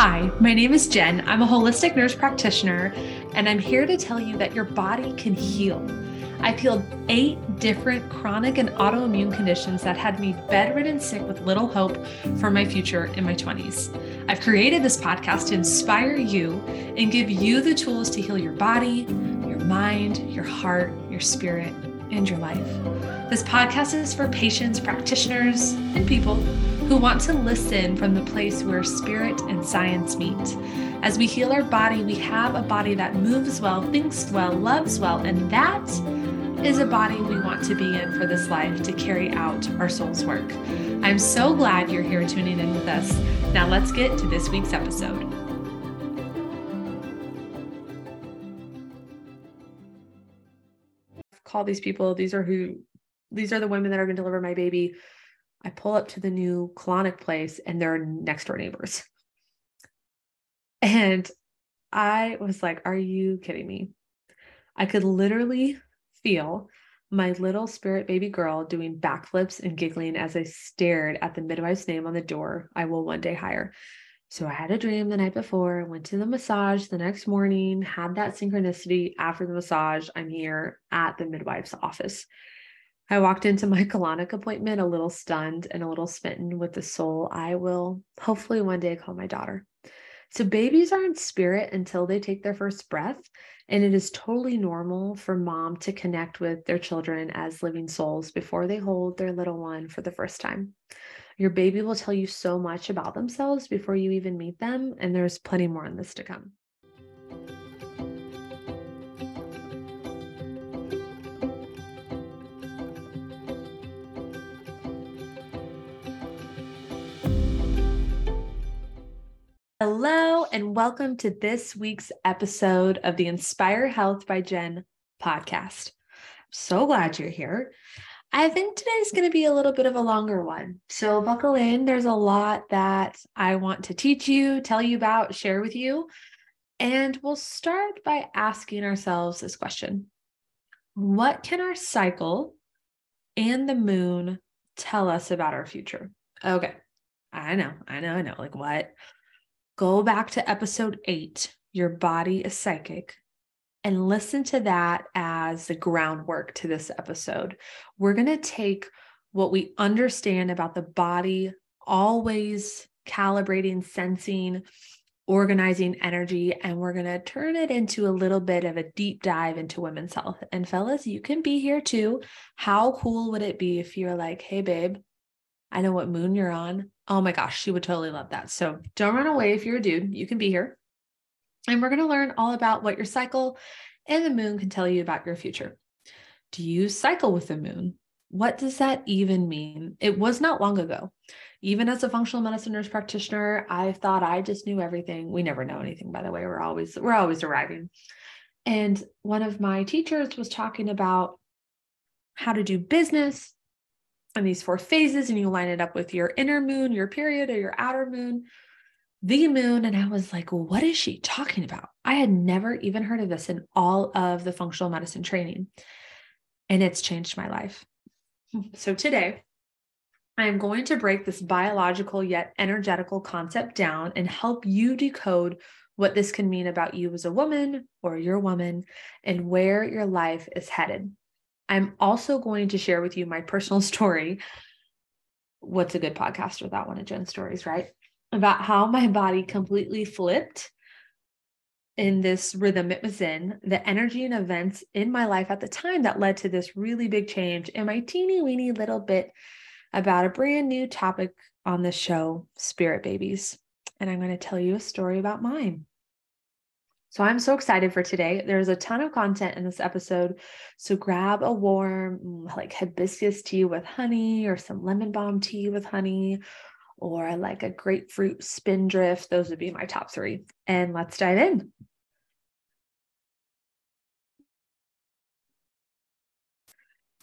Hi, my name is Jen. I'm a holistic nurse practitioner, and I'm here to tell you that your body can heal. I've healed eight different chronic and autoimmune conditions that had me bedridden sick with little hope for my future in my 20s. I've created this podcast to inspire you and give you the tools to heal your body, your mind, your heart, your spirit, and your life. This podcast is for patients, practitioners, and people who want to listen from the place where spirit and science meet. As we heal our body, we have a body that moves well, thinks well, loves well, and that is a body we want to be in for this life to carry out our soul's work. I'm so glad you're here tuning in with us. Now let's get to this week's episode. Call these people, these are who these are the women that are going to deliver my baby. I pull up to the new colonic place and they're next door neighbors. And I was like, Are you kidding me? I could literally feel my little spirit baby girl doing backflips and giggling as I stared at the midwife's name on the door I will one day hire. So I had a dream the night before, went to the massage the next morning, had that synchronicity after the massage. I'm here at the midwife's office. I walked into my colonic appointment a little stunned and a little smitten with the soul I will hopefully one day call my daughter. So, babies are in spirit until they take their first breath. And it is totally normal for mom to connect with their children as living souls before they hold their little one for the first time. Your baby will tell you so much about themselves before you even meet them. And there's plenty more on this to come. Hello, and welcome to this week's episode of the Inspire Health by Jen podcast. I'm so glad you're here. I think today's going to be a little bit of a longer one. So, buckle in. There's a lot that I want to teach you, tell you about, share with you. And we'll start by asking ourselves this question What can our cycle and the moon tell us about our future? Okay. I know, I know, I know. Like, what? Go back to episode eight, Your Body is Psychic, and listen to that as the groundwork to this episode. We're going to take what we understand about the body, always calibrating, sensing, organizing energy, and we're going to turn it into a little bit of a deep dive into women's health. And fellas, you can be here too. How cool would it be if you're like, hey, babe, I know what moon you're on. Oh my gosh, she would totally love that. So don't run away if you're a dude. You can be here. And we're going to learn all about what your cycle and the moon can tell you about your future. Do you cycle with the moon? What does that even mean? It was not long ago. Even as a functional medicine nurse practitioner, I thought I just knew everything. We never know anything, by the way. We're always we're always arriving. And one of my teachers was talking about how to do business and these four phases, and you line it up with your inner moon, your period, or your outer moon, the moon. And I was like, what is she talking about? I had never even heard of this in all of the functional medicine training. And it's changed my life. So today, I am going to break this biological yet energetical concept down and help you decode what this can mean about you as a woman or your woman and where your life is headed. I'm also going to share with you my personal story. What's a good podcast without one of Jen's stories, right? About how my body completely flipped in this rhythm it was in, the energy and events in my life at the time that led to this really big change, and my teeny weeny little bit about a brand new topic on the show, spirit babies. And I'm going to tell you a story about mine. So I'm so excited for today. There's a ton of content in this episode. So grab a warm, like hibiscus tea with honey or some lemon balm tea with honey or like a grapefruit spindrift. Those would be my top three. And let's dive in.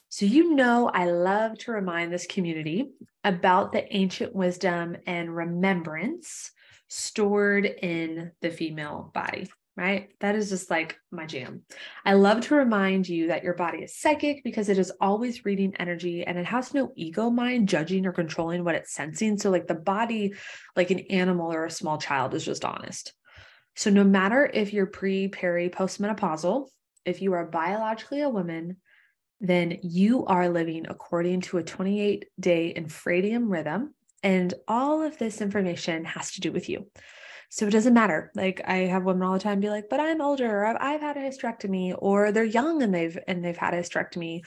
So, you know, I love to remind this community about the ancient wisdom and remembrance stored in the female body. Right? That is just like my jam. I love to remind you that your body is psychic because it is always reading energy and it has no ego mind judging or controlling what it's sensing. So, like the body, like an animal or a small child, is just honest. So, no matter if you're pre, peri, postmenopausal, if you are biologically a woman, then you are living according to a 28 day infradian rhythm. And all of this information has to do with you. So it doesn't matter. Like I have women all the time be like, but I'm older, or I've, I've had a hysterectomy, or they're young and they've and they've had a hysterectomy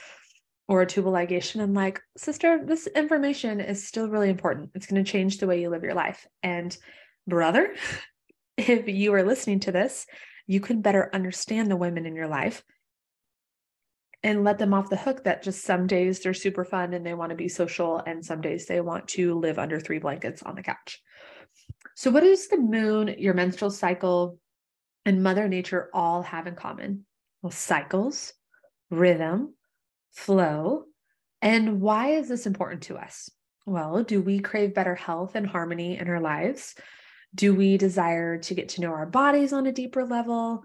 or a tubal ligation. I'm like, sister, this information is still really important. It's going to change the way you live your life. And brother, if you are listening to this, you can better understand the women in your life and let them off the hook that just some days they're super fun and they want to be social and some days they want to live under three blankets on the couch. So, what does the moon, your menstrual cycle, and Mother Nature all have in common? Well, cycles, rhythm, flow. And why is this important to us? Well, do we crave better health and harmony in our lives? Do we desire to get to know our bodies on a deeper level?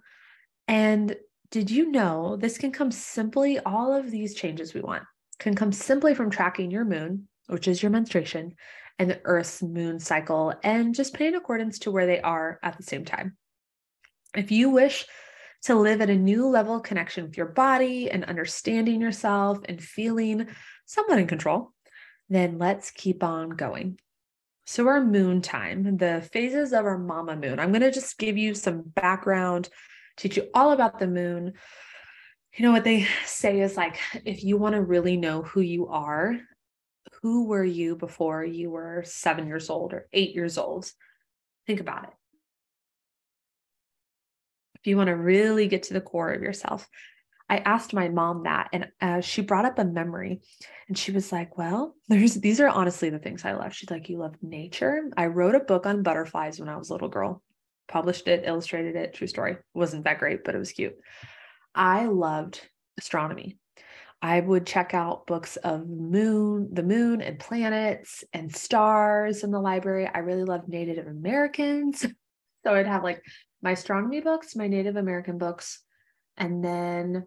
And did you know this can come simply, all of these changes we want can come simply from tracking your moon, which is your menstruation, and the Earth's moon cycle and just pay in accordance to where they are at the same time. If you wish to live at a new level of connection with your body and understanding yourself and feeling somewhat in control, then let's keep on going. So, our moon time, the phases of our mama moon, I'm going to just give you some background, teach you all about the moon. You know what they say is like, if you want to really know who you are, who were you before you were seven years old or eight years old? Think about it. If you want to really get to the core of yourself, I asked my mom that, and uh, she brought up a memory, and she was like, "Well, there's these are honestly the things I love." She's like, "You love nature." I wrote a book on butterflies when I was a little girl, published it, illustrated it. True story. Wasn't that great, but it was cute. I loved astronomy. I would check out books of moon, the moon and planets and stars in the library. I really love Native Americans. So I'd have like my astronomy books, my Native American books, and then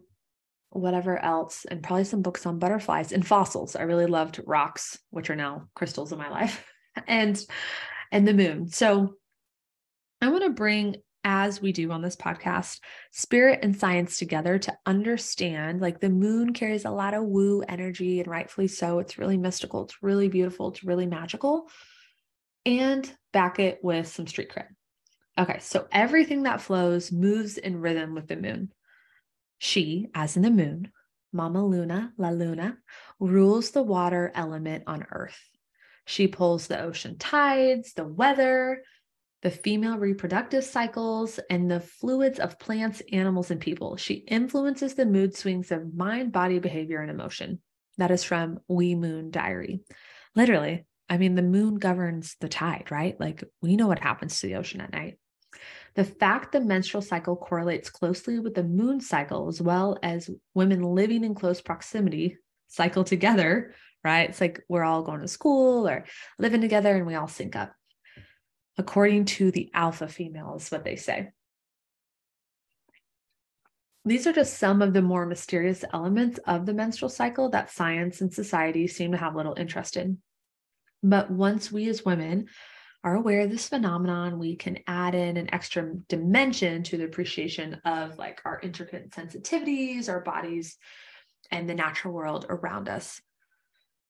whatever else, and probably some books on butterflies and fossils. I really loved rocks, which are now crystals in my life, and and the moon. So I want to bring as we do on this podcast, spirit and science together to understand like the moon carries a lot of woo energy, and rightfully so. It's really mystical, it's really beautiful, it's really magical, and back it with some street cred. Okay, so everything that flows moves in rhythm with the moon. She, as in the moon, Mama Luna, La Luna, rules the water element on Earth. She pulls the ocean tides, the weather, the female reproductive cycles, and the fluids of plants, animals, and people. She influences the mood swings of mind, body, behavior, and emotion. That is from We Moon Diary. Literally, I mean, the moon governs the tide, right? Like we know what happens to the ocean at night. The fact the menstrual cycle correlates closely with the moon cycle, as well as women living in close proximity cycle together, right? It's like we're all going to school or living together and we all sync up according to the alpha female, is what they say. These are just some of the more mysterious elements of the menstrual cycle that science and society seem to have little interest in. But once we as women are aware of this phenomenon, we can add in an extra dimension to the appreciation of like our intricate sensitivities, our bodies, and the natural world around us.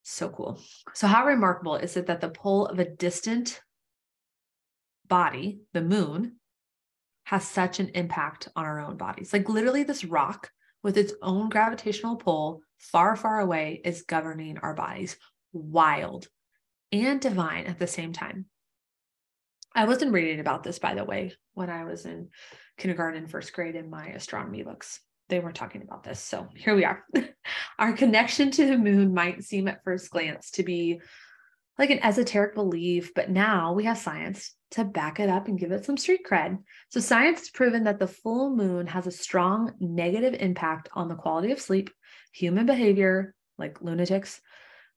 So cool. So, how remarkable is it that the pull of a distant body, the moon, has such an impact on our own bodies. Like literally, this rock with its own gravitational pull far, far away is governing our bodies. Wild and divine at the same time. I wasn't reading about this, by the way, when I was in kindergarten, first grade in my astronomy books. They weren't talking about this. So here we are. our connection to the moon might seem at first glance to be like an esoteric belief, but now we have science to back it up and give it some street cred. So, science has proven that the full moon has a strong negative impact on the quality of sleep, human behavior, like lunatics,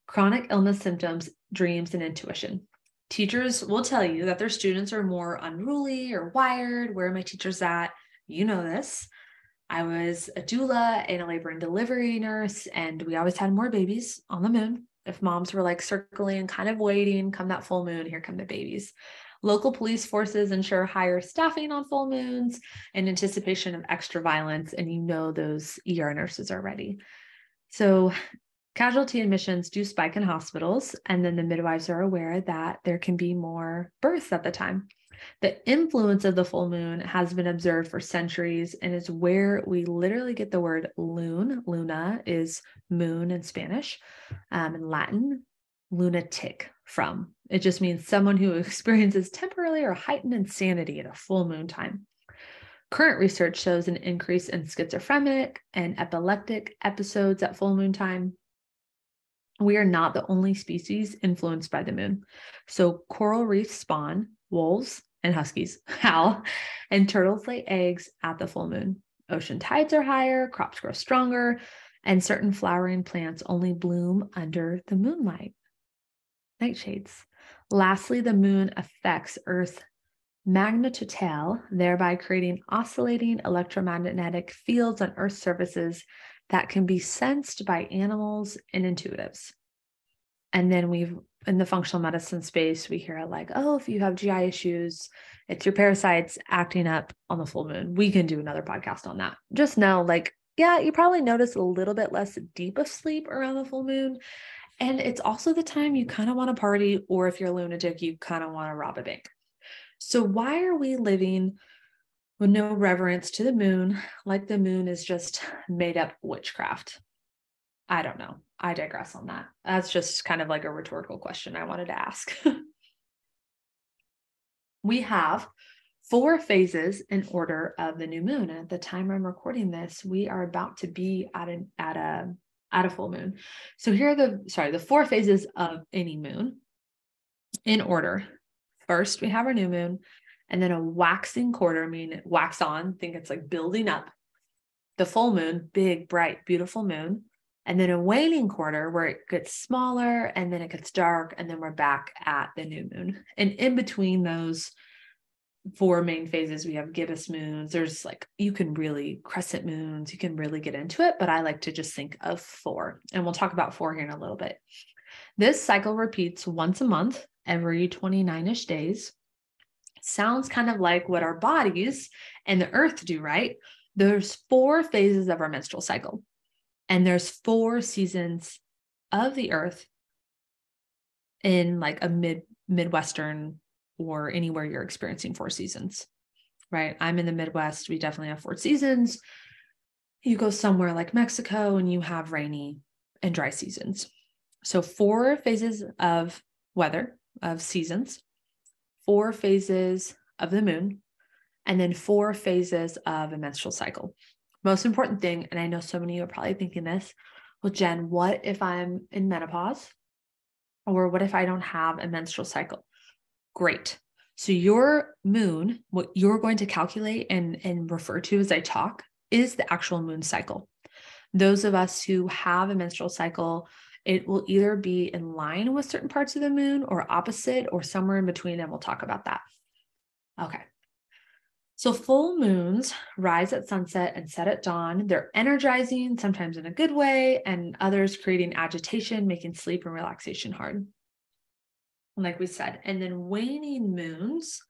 chronic illness symptoms, dreams, and intuition. Teachers will tell you that their students are more unruly or wired. Where are my teachers at? you know this. I was a doula and a labor and delivery nurse, and we always had more babies on the moon. If moms were like circling, kind of waiting, come that full moon, here come the babies. Local police forces ensure higher staffing on full moons in anticipation of extra violence, and you know those ER nurses are ready. So, casualty admissions do spike in hospitals, and then the midwives are aware that there can be more births at the time. The influence of the full moon has been observed for centuries and is where we literally get the word loon. Luna is moon in Spanish, um, in Latin, lunatic from. It just means someone who experiences temporarily or heightened insanity at a full moon time. Current research shows an increase in schizophrenic and epileptic episodes at full moon time. We are not the only species influenced by the moon. So, coral reefs spawn wolves and huskies howl, and turtles lay eggs at the full moon. Ocean tides are higher, crops grow stronger, and certain flowering plants only bloom under the moonlight. Nightshades. Lastly, the moon affects Earth's magnetotail, thereby creating oscillating electromagnetic fields on Earth's surfaces that can be sensed by animals and intuitives. And then we've in the functional medicine space, we hear like, oh, if you have GI issues, it's your parasites acting up on the full moon. We can do another podcast on that. Just know, like, yeah, you probably notice a little bit less deep of sleep around the full moon. And it's also the time you kind of want to party, or if you're a lunatic, you kind of want to rob a bank. So, why are we living with no reverence to the moon, like the moon is just made up witchcraft? I don't know. I digress on that. That's just kind of like a rhetorical question I wanted to ask. we have four phases in order of the new moon. And at the time I'm recording this, we are about to be at an at a at a full moon. So here are the sorry, the four phases of any moon in order. First, we have our new moon, and then a waxing quarter, meaning it wax on, think it's like building up. The full moon, big, bright, beautiful moon and then a waning quarter where it gets smaller and then it gets dark and then we're back at the new moon and in between those four main phases. We have gibbous moons. There's like you can really crescent moons you can really get into it but i like to just think of four and we'll talk about four here in a little bit. This cycle repeats once a month every 29ish days. Sounds kind of like what our bodies and the earth do right? There's four phases of our menstrual cycle and there's four seasons of the earth in like a mid midwestern or anywhere you're experiencing four seasons right? I'm in the midwest. We definitely have four seasons. You go somewhere like mexico and you have rainy and dry seasons. So four phases of weather of seasons four phases of the moon and then four phases of a menstrual cycle. Most important thing, and I know so many of you are probably thinking this, well, Jen, what if I'm in menopause? Or what if I don't have a menstrual cycle? Great. So your moon, what you're going to calculate and, and refer to as I talk, is the actual moon cycle. Those of us who have a menstrual cycle, it will either be in line with certain parts of the moon or opposite or somewhere in between, and we'll talk about that. Okay. So, full moons rise at sunset and set at dawn. They're energizing, sometimes in a good way, and others creating agitation, making sleep and relaxation hard. Like we said. And then waning moons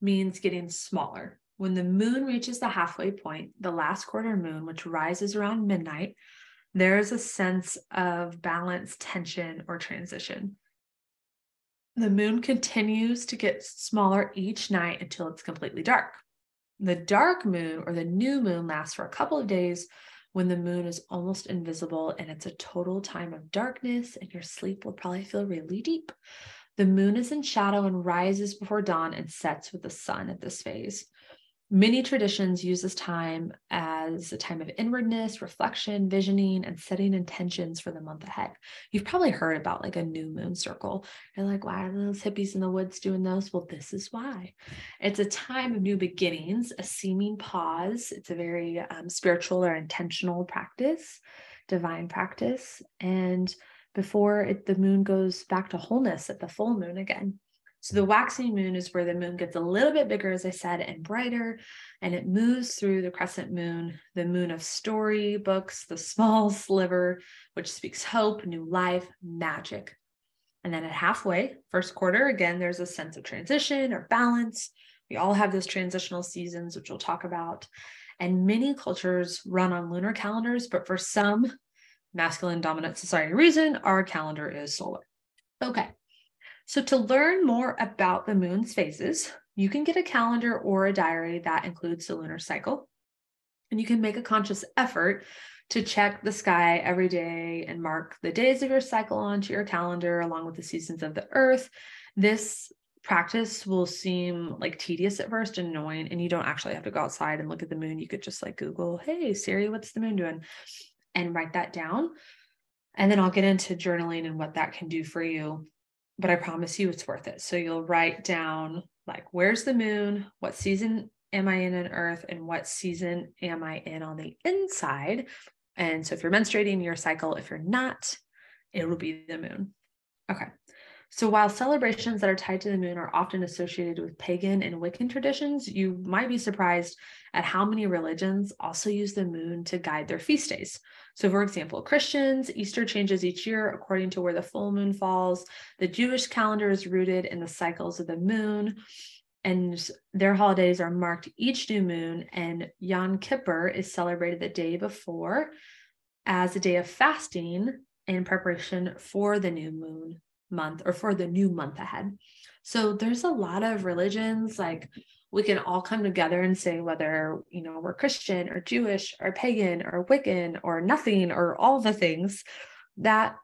means getting smaller. When the moon reaches the halfway point, the last quarter moon, which rises around midnight, there is a sense of balance, tension, or transition. The moon continues to get smaller each night until it's completely dark. The dark moon or the new moon lasts for a couple of days when the moon is almost invisible and it's a total time of darkness, and your sleep will probably feel really deep. The moon is in shadow and rises before dawn and sets with the sun at this phase. Many traditions use this time as a time of inwardness, reflection, visioning, and setting intentions for the month ahead. You've probably heard about like a new moon circle. You're like, why are those hippies in the woods doing those? Well, this is why. It's a time of new beginnings, a seeming pause. It's a very um, spiritual or intentional practice, divine practice. And before it, the moon goes back to wholeness at the full moon again. So the hmm. waxing moon is where the moon gets a little bit bigger, as I said, and brighter, and it moves through the crescent moon, the moon of story books, the small sliver, which speaks hope, new life, magic. And then at halfway, first quarter, again, there's a sense of transition or balance. We all have those transitional seasons, which we'll talk about. And many cultures run on lunar calendars, but for some masculine dominant society reason, our calendar is solar. Okay. So to learn more about the moon's phases, you can get a calendar or a diary that includes the lunar cycle. And you can make a conscious effort to check the sky every day and mark the days of your cycle onto your calendar along with the seasons of the earth. This practice will seem like tedious at first and annoying, and you don't actually have to go outside and look at the moon. You could just like Google, hey, Siri, what's the moon doing? And write that down. And then I'll get into journaling and what that can do for you. But I promise you it's worth it. So you'll write down like, where's the moon? What season am I in on Earth? And what season am I in on the inside? And so if you're menstruating, your cycle. If you're not, it will be the moon. Okay. So while celebrations that are tied to the moon are often associated with pagan and Wiccan traditions, you might be surprised at how many religions also use the moon to guide their feast days. So, for example, Christians, Easter changes each year according to where the full moon falls. The Jewish calendar is rooted in the cycles of the moon, and their holidays are marked each new moon. And Yom Kippur is celebrated the day before as a day of fasting in preparation for the new moon month or for the new month ahead. So there's a lot of religions like we can all come together and say whether you know we're Christian or Jewish or pagan or Wiccan or nothing or all the things that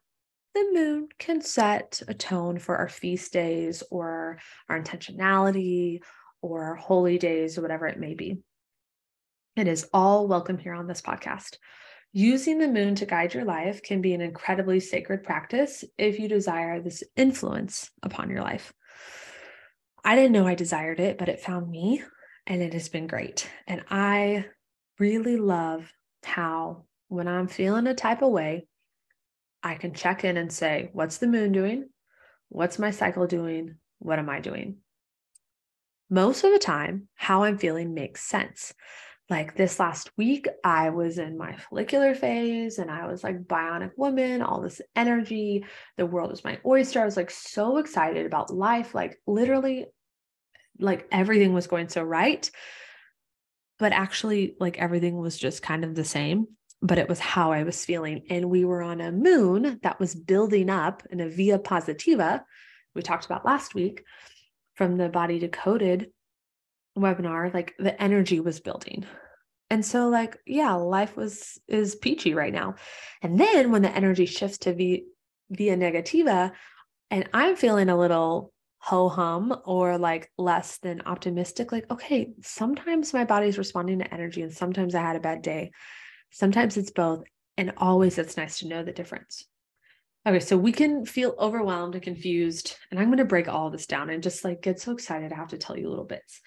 the moon can set a tone for our feast days or our intentionality or holy days or whatever it may be. It is all welcome here on this podcast. Using the moon to guide your life can be an incredibly sacred practice if you desire this influence upon your life. I didn't know I desired it, but it found me and it has been great. And I really love how, when I'm feeling a type of way, I can check in and say, What's the moon doing? What's my cycle doing? What am I doing? Most of the time, how I'm feeling makes sense like this last week, I was in my follicular phase and I was like bionic woman, all this energy. The world is my oyster. I was like so excited about life. Like literally, like everything was going so right. But actually, like everything was just kind of the same, but it was how I was feeling. And we were on a moon that was building up in a via positiva, we talked about last week from the body decoded webinar, like the energy was building. And so like, yeah, life was is peachy right now. And then when the energy shifts to v, via negativa and I'm feeling a little ho hum or like less than optimistic, like, okay, sometimes my body's responding to energy and sometimes I had a bad day. Sometimes it's both. And always it's nice to know the difference. Okay, so we can feel overwhelmed and confused. And I'm going to break all this down and just like get so excited. I have to tell you little bits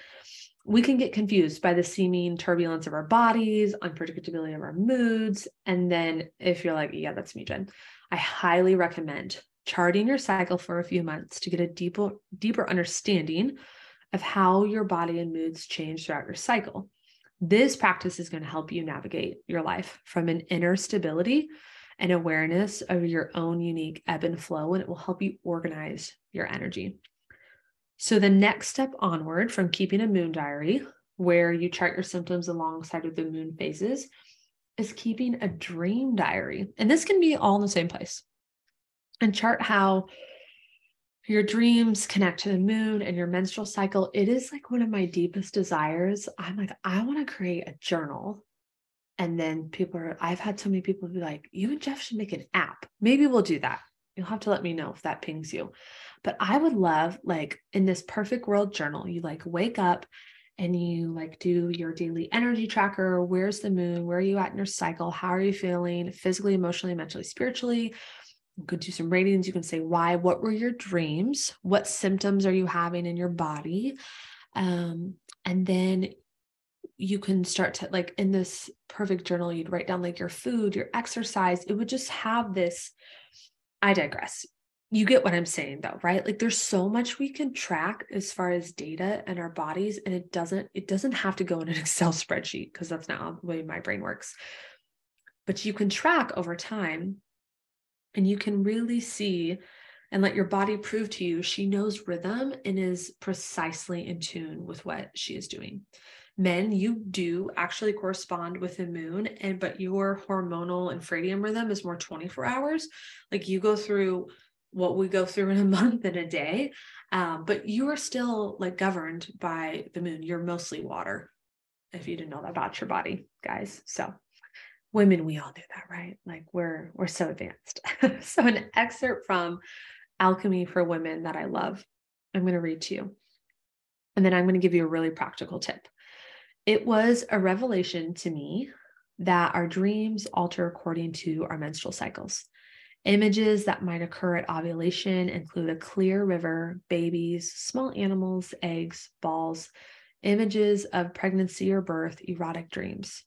we can get confused by the seeming turbulence of our bodies, unpredictability of our moods. And then if you're like, yeah, that's me, Jen, I highly recommend charting your cycle for a few months to get a deeper, deeper understanding of how your body and moods change throughout your cycle. This practice is going to help you navigate your life from an inner stability and awareness of your own unique ebb and flow, and it will help you organize your energy. So the next step onward from keeping a moon diary, where you chart your symptoms alongside with the moon phases, is keeping a dream diary. And this can be all in the same place. And chart how your dreams connect to the moon and your menstrual cycle. It is like one of my deepest desires. I'm like, I want to create a journal. And then people are, I've had so many people be like, you and Jeff should make an app. Maybe we'll do that. You'll have to let me know if that pings you. But I would love, like, in this perfect world journal, you like wake up and you like do your daily energy tracker. Where's the moon? Where are you at in your cycle? How are you feeling physically, emotionally, mentally, spiritually? You could do some ratings. You can say why, what were your dreams? What symptoms are you having in your body? Um, and then you can start to like in this perfect journal, you'd write down like your food, your exercise. It would just have this. I digress you get what I'm saying though, right? Like there's so much we can track as far as data and our bodies and it doesn't it doesn't have to go in an Excel spreadsheet because that's not the way my brain works. But you can track over time and you can really see and let your body prove to you she knows rhythm and is precisely in tune with what she is doing. Men you do actually correspond with the moon and but your hormonal and infradian rhythm is more 24 hours. Like you go through what we go through in a month and a day um, but you are still like governed by the moon. You're mostly water if you didn't know that about your body guys. So women we all do that right like we're we're so advanced so an excerpt from alchemy for women that i love i'm going to read to you and then i'm going to give you a really practical tip it was a revelation to me that our dreams alter according to our menstrual cycles. Images that might occur at ovulation include a clear river, babies, small animals, eggs, balls, images of pregnancy or birth, erotic dreams.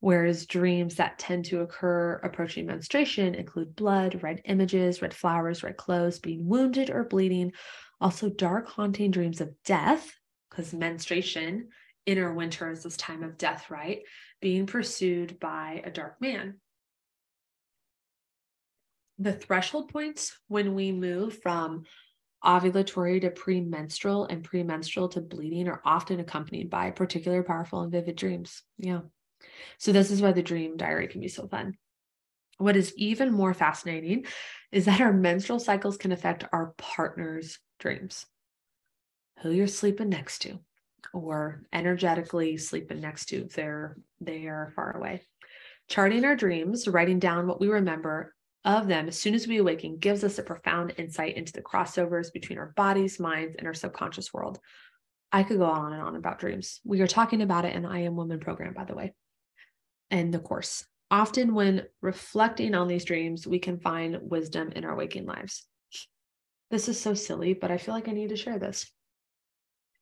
Whereas dreams that tend to occur approaching menstruation include blood, red images, red flowers, red clothes, being wounded or bleeding, also dark, haunting dreams of death, because menstruation inner winter is this time of death, right? Being pursued by a dark man. The threshold points when we move from ovulatory to premenstrual and premenstrual to bleeding are often accompanied by particular powerful and vivid dreams. Yeah. So, this is why the dream diary can be so fun. What is even more fascinating is that our menstrual cycles can affect our partner's dreams, who you're sleeping next to, or energetically sleeping next to if they're they are far away. Charting our dreams, writing down what we remember of them as soon as we awaken gives us a profound insight into the crossovers between our bodies, minds, and our subconscious world. I could go on and on about dreams. We are talking about it in the I Am Woman program, by the way, and the course. Often, when reflecting on these dreams, we can find wisdom in our waking lives. This is so silly, but I feel like I need to share this.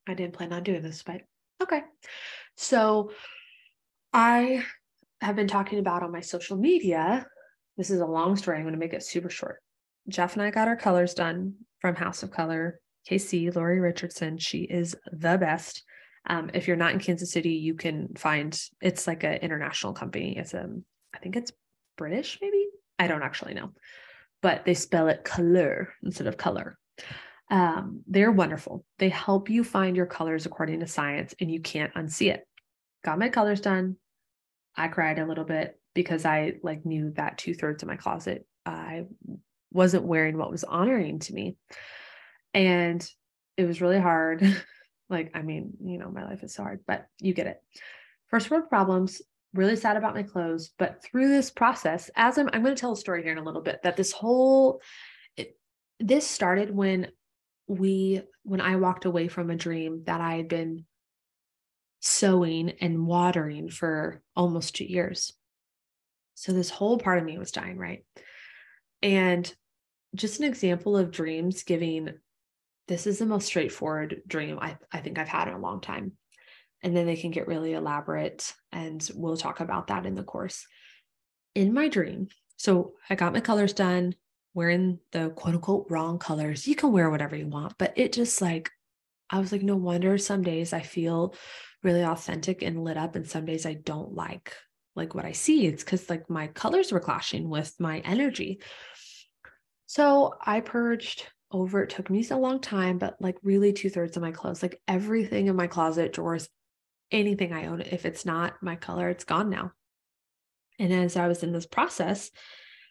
I didn't plan on doing this, but okay. So I have been talking about on my social media. This is a long story. I'm going to make it super short. Jeff and I got our colors done from House of Color. KC, Lori Richardson, she is the best. Um, if you're not in Kansas City, you can find it's like an international company. It's a, um, I think it's British, maybe. I don't actually know, but they spell it color instead of color. Um, they're wonderful. They help you find your colors according to science, and you can't unsee it. Got my colors done. I cried a little bit because I like knew that two thirds of my closet I wasn't wearing what was honoring to me, and it was really hard. like, I mean, you know, my life is so hard, but you get it. First world problems. Really sad about my clothes, but through this process, as I'm, I'm going to tell a story here in a little bit. That this whole it, this started when we when I walked away from a dream that I had been sowing and watering for almost two years. So this whole part of me was dying, right? And just an example of dreams giving this is the most straightforward dream I, I think I've had in a long time. And then they can get really elaborate. And we'll talk about that in the course. In my dream, so I got my colors done wearing the quote unquote wrong colors. You can wear whatever you want, but it just like, I was like, no wonder some days I feel really authentic and lit up, and some days I don't like like what I see. It's because like my colors were clashing with my energy. So I purged over. It took me a long time, but like really two thirds of my clothes, like everything in my closet, drawers, anything I own. If it's not my color, it's gone now. And as I was in this process,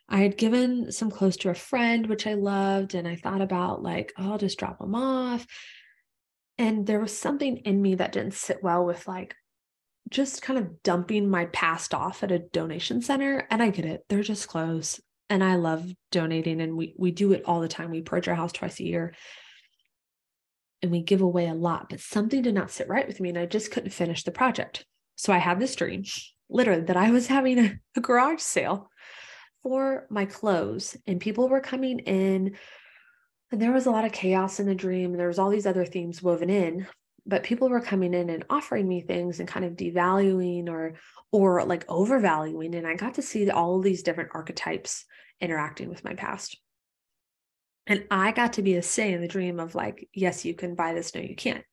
I had given some clothes to a friend, which I loved. And I thought about, like, oh, I'll just drop them off. And there was something in me that didn't sit well with, like, just kind of dumping my past off at a donation center. And I get it, they're just clothes. And I love donating. And we, we do it all the time. We purge our house twice a year and we give away a lot, but something did not sit right with me. And I just couldn't finish the project. So I had this dream, literally, that I was having a, a garage sale for my clothes and people were coming in and there was a lot of chaos in the dream there was all these other themes woven in but people were coming in and offering me things and kind of devaluing or or like overvaluing and i got to see all these different archetypes interacting with my past And I got to be a say in the dream of like, yes, you can buy this. No, you can't.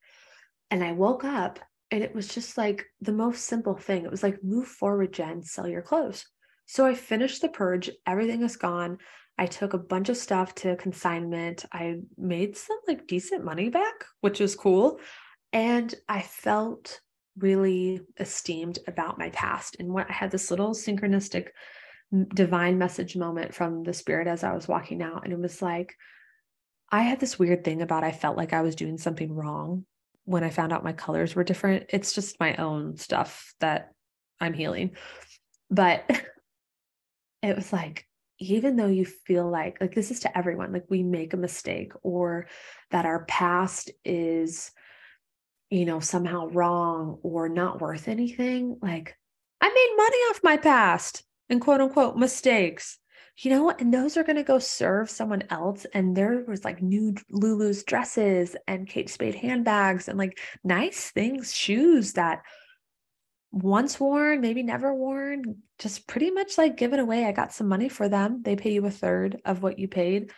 And I woke up and it was just like the most simple thing. It was like, move forward, Jen, sell your clothes. So I finished the purge. Everything is gone. I took a bunch of stuff to consignment. I made some like decent money back, which was cool. And I felt really esteemed about my past. And what I had this little synchronistic divine message moment from the spirit as I was walking out. And it was like, I had this weird thing about I felt like I was doing something wrong when I found out my colors were different. It's just my own stuff that I'm healing. But it was like, even though you feel like like this is to everyone like we make a mistake or that our past is you know somehow wrong or not worth anything like i made money off my past and quote unquote mistakes you know and those are going to go serve someone else and there was like new lulu's dresses and kate spade handbags and like nice things shoes that once worn, maybe never worn, just pretty much like give it away. I got some money for them. They pay you a third of what you paid.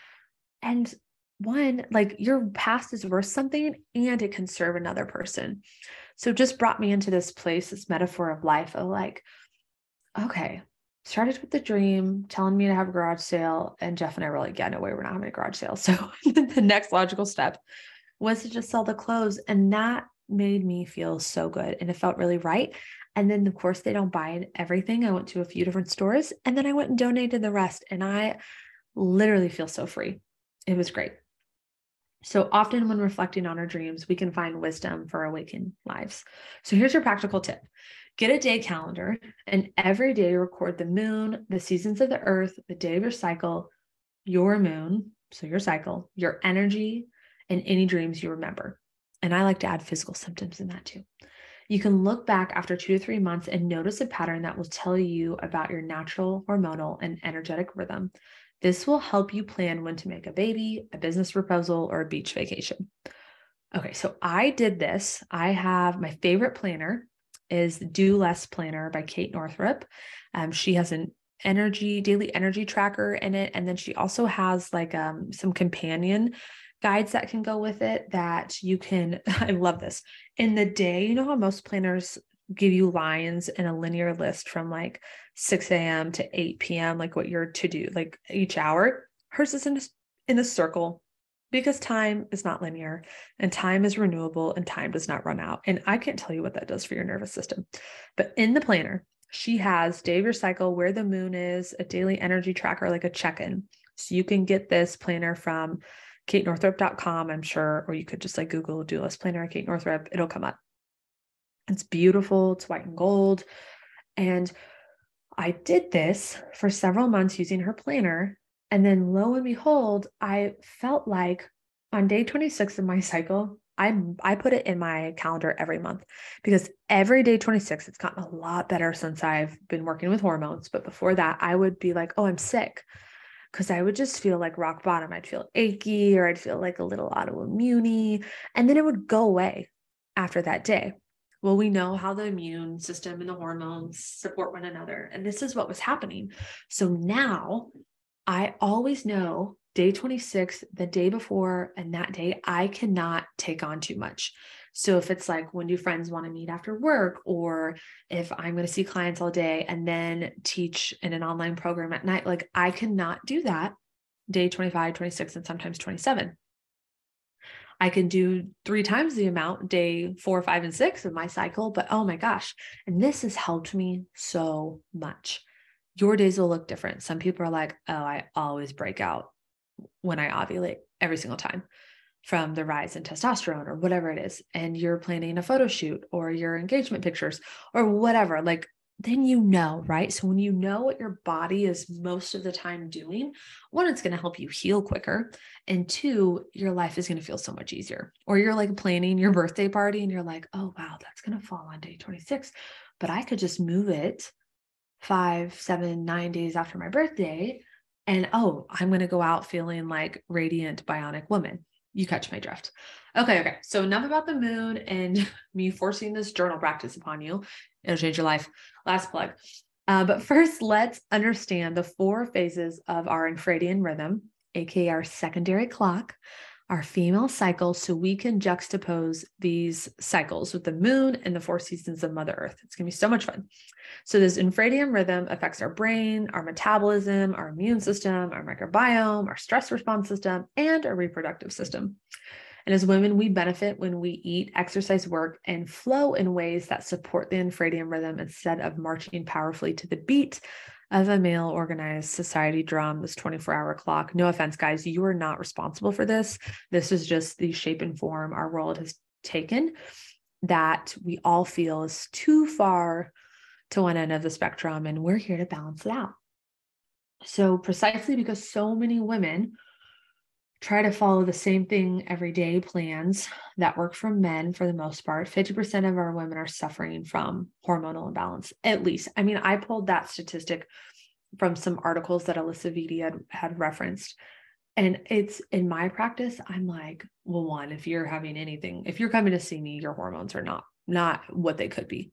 And one, like your past is worth something and it can serve another person. So just brought me into this place, this metaphor of life of like, okay, started with the dream, telling me to have a garage sale. And Jeff and I were like, yeah, no way, we're not having a garage sale. So the next logical step was to just sell the clothes. And that made me feel so good. And it felt really right. And then, of course, they don't buy everything. I went to a few different stores and then I went and donated the rest. And I literally feel so free. It was great. So often, when reflecting on our dreams, we can find wisdom for awakened lives. So here's your practical tip get a day calendar and every day record the moon, the seasons of the earth, the day of your cycle, your moon, so your cycle, your energy, and any dreams you remember. And I like to add physical symptoms in that too. You can look back after two to three months and notice a pattern that will tell you about your natural hormonal and energetic rhythm. This will help you plan when to make a baby, a business proposal, or a beach vacation. Okay, so I did this. I have my favorite planner is Do Less Planner by Kate Northrup. Um, she has an energy daily energy tracker in it, and then she also has like um, some companion guides that can go with it that you can i love this in the day you know how most planners give you lines and a linear list from like 6 a.m to 8 p.m like what you're to do like each hour. Hers is in a, in a circle because time is not linear and time is renewable and time does not run out. And i can't tell you what that does for your nervous system. But in the planner she has day of your cycle where the moon is a daily energy tracker like a check-in. So you can get this planner from katenorthrup.com, I'm sure, or you could just like Google Do Less Planner Kate Northrup, it'll come up. It's beautiful, it's white and gold. And I did this for several months using her planner. And then lo and behold, I felt like on day 26 of my cycle, I I put it in my calendar every month because every day 26 it's gotten a lot better since I've been working with hormones but before that I would be like oh I'm sick because I would just feel like rock bottom. I'd feel achy or I'd feel like a little autoimmune. And then it would go away after that day. Well, we know how the immune system and the hormones support one another. And this is what was happening. So now I always know day 26, the day before, and that day, I cannot take on too much. So if it's like when do friends want to meet after work, or if I'm going to see clients all day and then teach in an online program at night, like I cannot do that day 25, 26, and sometimes 27. I can do three times the amount day four, five, and six of my cycle, but oh my gosh. And this has helped me so much. Your days will look different. Some people are like, oh, I always break out when I ovulate every single time from the rise in testosterone or whatever it is, and you're planning a photo shoot or your engagement pictures or whatever, like then you know, right? So when you know what your body is most of the time doing, one, it's going to help you heal quicker. And two, your life is going to feel so much easier. Or you're like planning your birthday party and you're like, oh, wow, that's going to fall on day 26, but I could just move it five, seven, nine days after my birthday. And oh, I'm going to go out feeling like radiant bionic woman you catch my drift. Okay, okay. So enough about the moon and me forcing this journal practice upon you. It'll change your life. Last plug. Uh, but first, let's understand the four phases of our infradian rhythm aka our secondary clock, our female cycle, so we can juxtapose these cycles with the moon and the four seasons of Mother Earth. It's going to be so much fun. So, this infradian rhythm affects our brain, our metabolism, our immune system, our microbiome, our stress response system, and our reproductive system. And as women, we benefit when we eat, exercise, work, and flow in ways that support the infradian rhythm instead of marching powerfully to the beat of a male organized society drum, this 24 hour clock. No offense, guys, you are not responsible for this. This is just the shape and form our world has taken that we all feel is too far to one end of the spectrum, and we're here to balance it out. So, precisely because so many women try to follow the same thing every day plans that work for men for the most part. 50% of our women are suffering from hormonal imbalance at least. I mean i pulled that statistic from some articles that alisa vitti had, had referenced and it's in my practice i'm like well one if you're having anything if you're coming to see me your hormones are not not what they could be.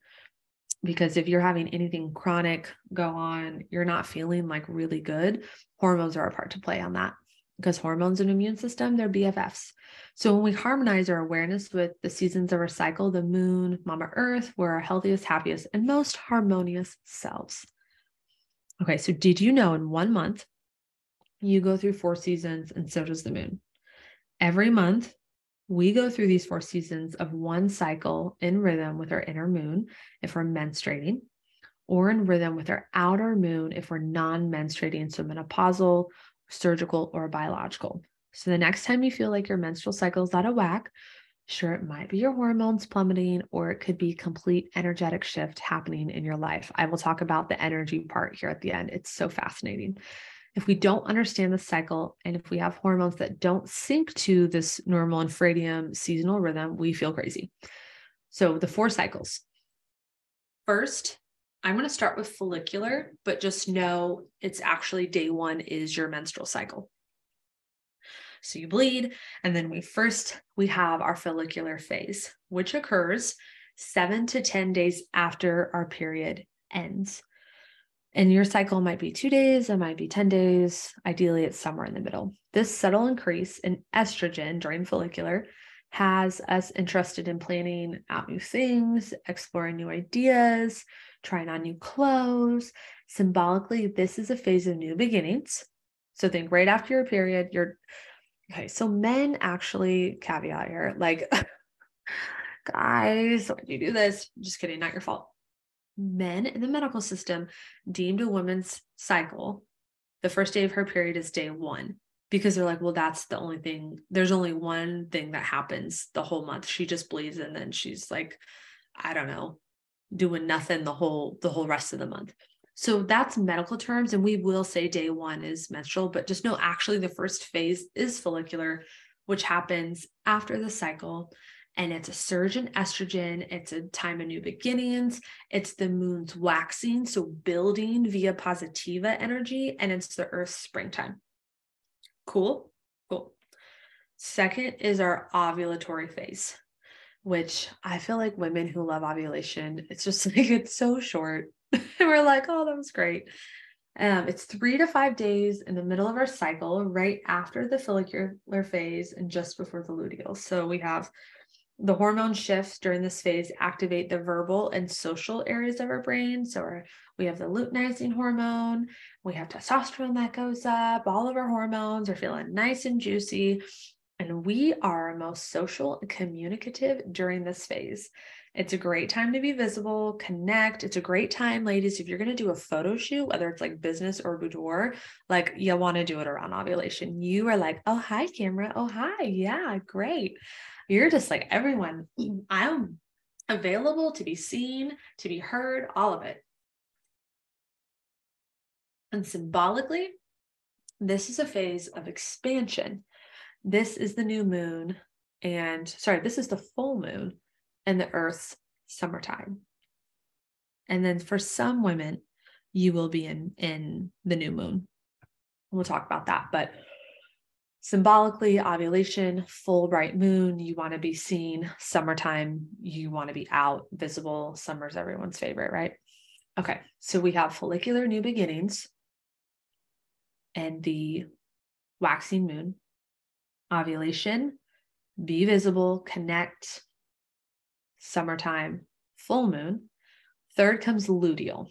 Because if you're having anything chronic go on you're not feeling like really good hormones are a part to play on that because hormones and immune system, they're BFFs. So when we harmonize our awareness with the seasons of our cycle, the moon, Mama Earth, we're our healthiest, happiest, and most harmonious selves. Okay, so did you know in one month, you go through four seasons and so does the moon? Every month, we go through these four seasons of one cycle in rhythm with our inner moon if we're menstruating, or in rhythm with our outer moon if we're non menstruating, so menopausal surgical, or biological. So the next time you feel like your menstrual cycle is out of whack, sure, it might be your hormones plummeting, or it could be complete energetic shift happening in your life. I will talk about the energy part here at the end. It's so fascinating. If we don't understand the cycle and if we have hormones that don't sync to this normal infradian seasonal rhythm, we feel crazy. So the four cycles. First, I'm going to start with follicular, but just know it's actually day one is your menstrual cycle. So you bleed, and then we first we have our follicular phase, which occurs seven to 10 days after our period ends. And your cycle might be two days, it might be 10 days. Ideally, it's somewhere in the middle. This subtle increase in estrogen during follicular has us interested in planning out new things, exploring new ideas, trying on new clothes. Symbolically, this is a phase of new beginnings. So think right after your period, you're okay. So men actually caveat here, like guys, when you do this, just kidding, not your fault. Men in the medical system deemed a woman's cycle, the first day of her period is day one because they're like, well, that's the only thing. There's only one thing that happens the whole month. She just bleeds and then she's like, I don't know, doing nothing the whole the whole rest of the month. So that's medical terms and we will say day 1 is menstrual, but just know actually the first phase is follicular which happens after the cycle and it's a surge in estrogen. It's a time of new beginnings. It's the moon's waxing, so building via positiva energy, and it's the earth's springtime. Cool. Cool. Second is our ovulatory phase which I feel like women who love ovulation, it's just like it's so short. we're like, oh, that was great. Um, it's three to five days in the middle of our cycle, right after the follicular phase and just before the luteal. So we have the hormone shifts during this phase activate the verbal and social areas of our brain. So our, we have the luteinizing hormone, we have testosterone that goes up, all of our hormones are feeling nice and juicy. And we are most social and communicative during this phase. It's a great time to be visible, connect. It's a great time, ladies, if you're going to do a photo shoot, whether it's like business or boudoir, like you want to do it around ovulation. You are like, oh, hi, camera. Oh, hi. Yeah, great. You're just like, everyone, I'm available to be seen, to be heard, all of it. And symbolically, this is a phase of expansion this is the new moon and sorry this is the full moon and the earth's summertime. And then for some women you will be in in the new moon. We'll talk about that but symbolically ovulation full bright moon you want to be seen. Summertime you want to be out visible. Summer's everyone's favorite right? Okay so we have follicular new beginnings and the waxing moon, ovulation, be visible, connect, summertime, full moon. Third comes luteal.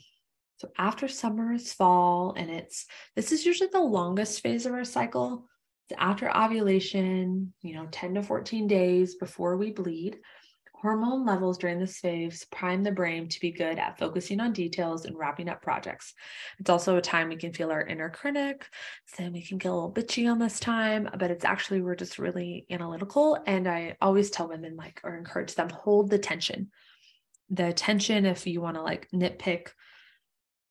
So after summer is fall, and it's this is usually the longest phase of our cycle. It's after ovulation, you know, 10 to 14 days before we bleed. Hormone levels during this phase prime the brain to be good at focusing on details and wrapping up projects. It's also a time we can feel our inner critic. So we can get a little bitchy on this time, but it's actually, we're just really analytical. And I always tell women, like, or encourage them, hold the tension. The tension, if you want to like nitpick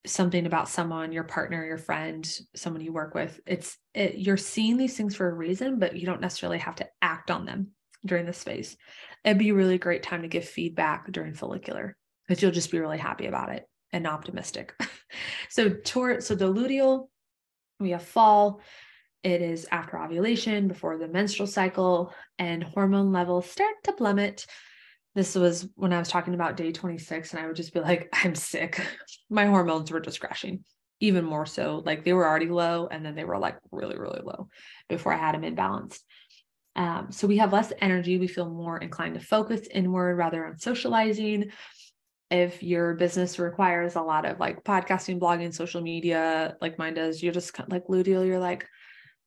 something about someone, your partner, your friend, someone you work with, it's, it, you're seeing these things for a reason, but you don't necessarily have to act on them during this phase it'd be a really great time to give feedback during follicular because you'll just be really happy about it and optimistic. so toward so the luteal, we have fall. It is after ovulation, before the menstrual cycle, and hormone levels start to plummet. This was when I was talking about day 26, and I would just be like, I'm sick. My hormones were just crashing, even more so. Like they were already low, and then they were like really, really low before I had them imbalanced. Um, so we have less energy. We feel more inclined to focus inward rather than socializing. If your business requires a lot of like podcasting, blogging, social media, like mine does, you're just like luteal, you're like,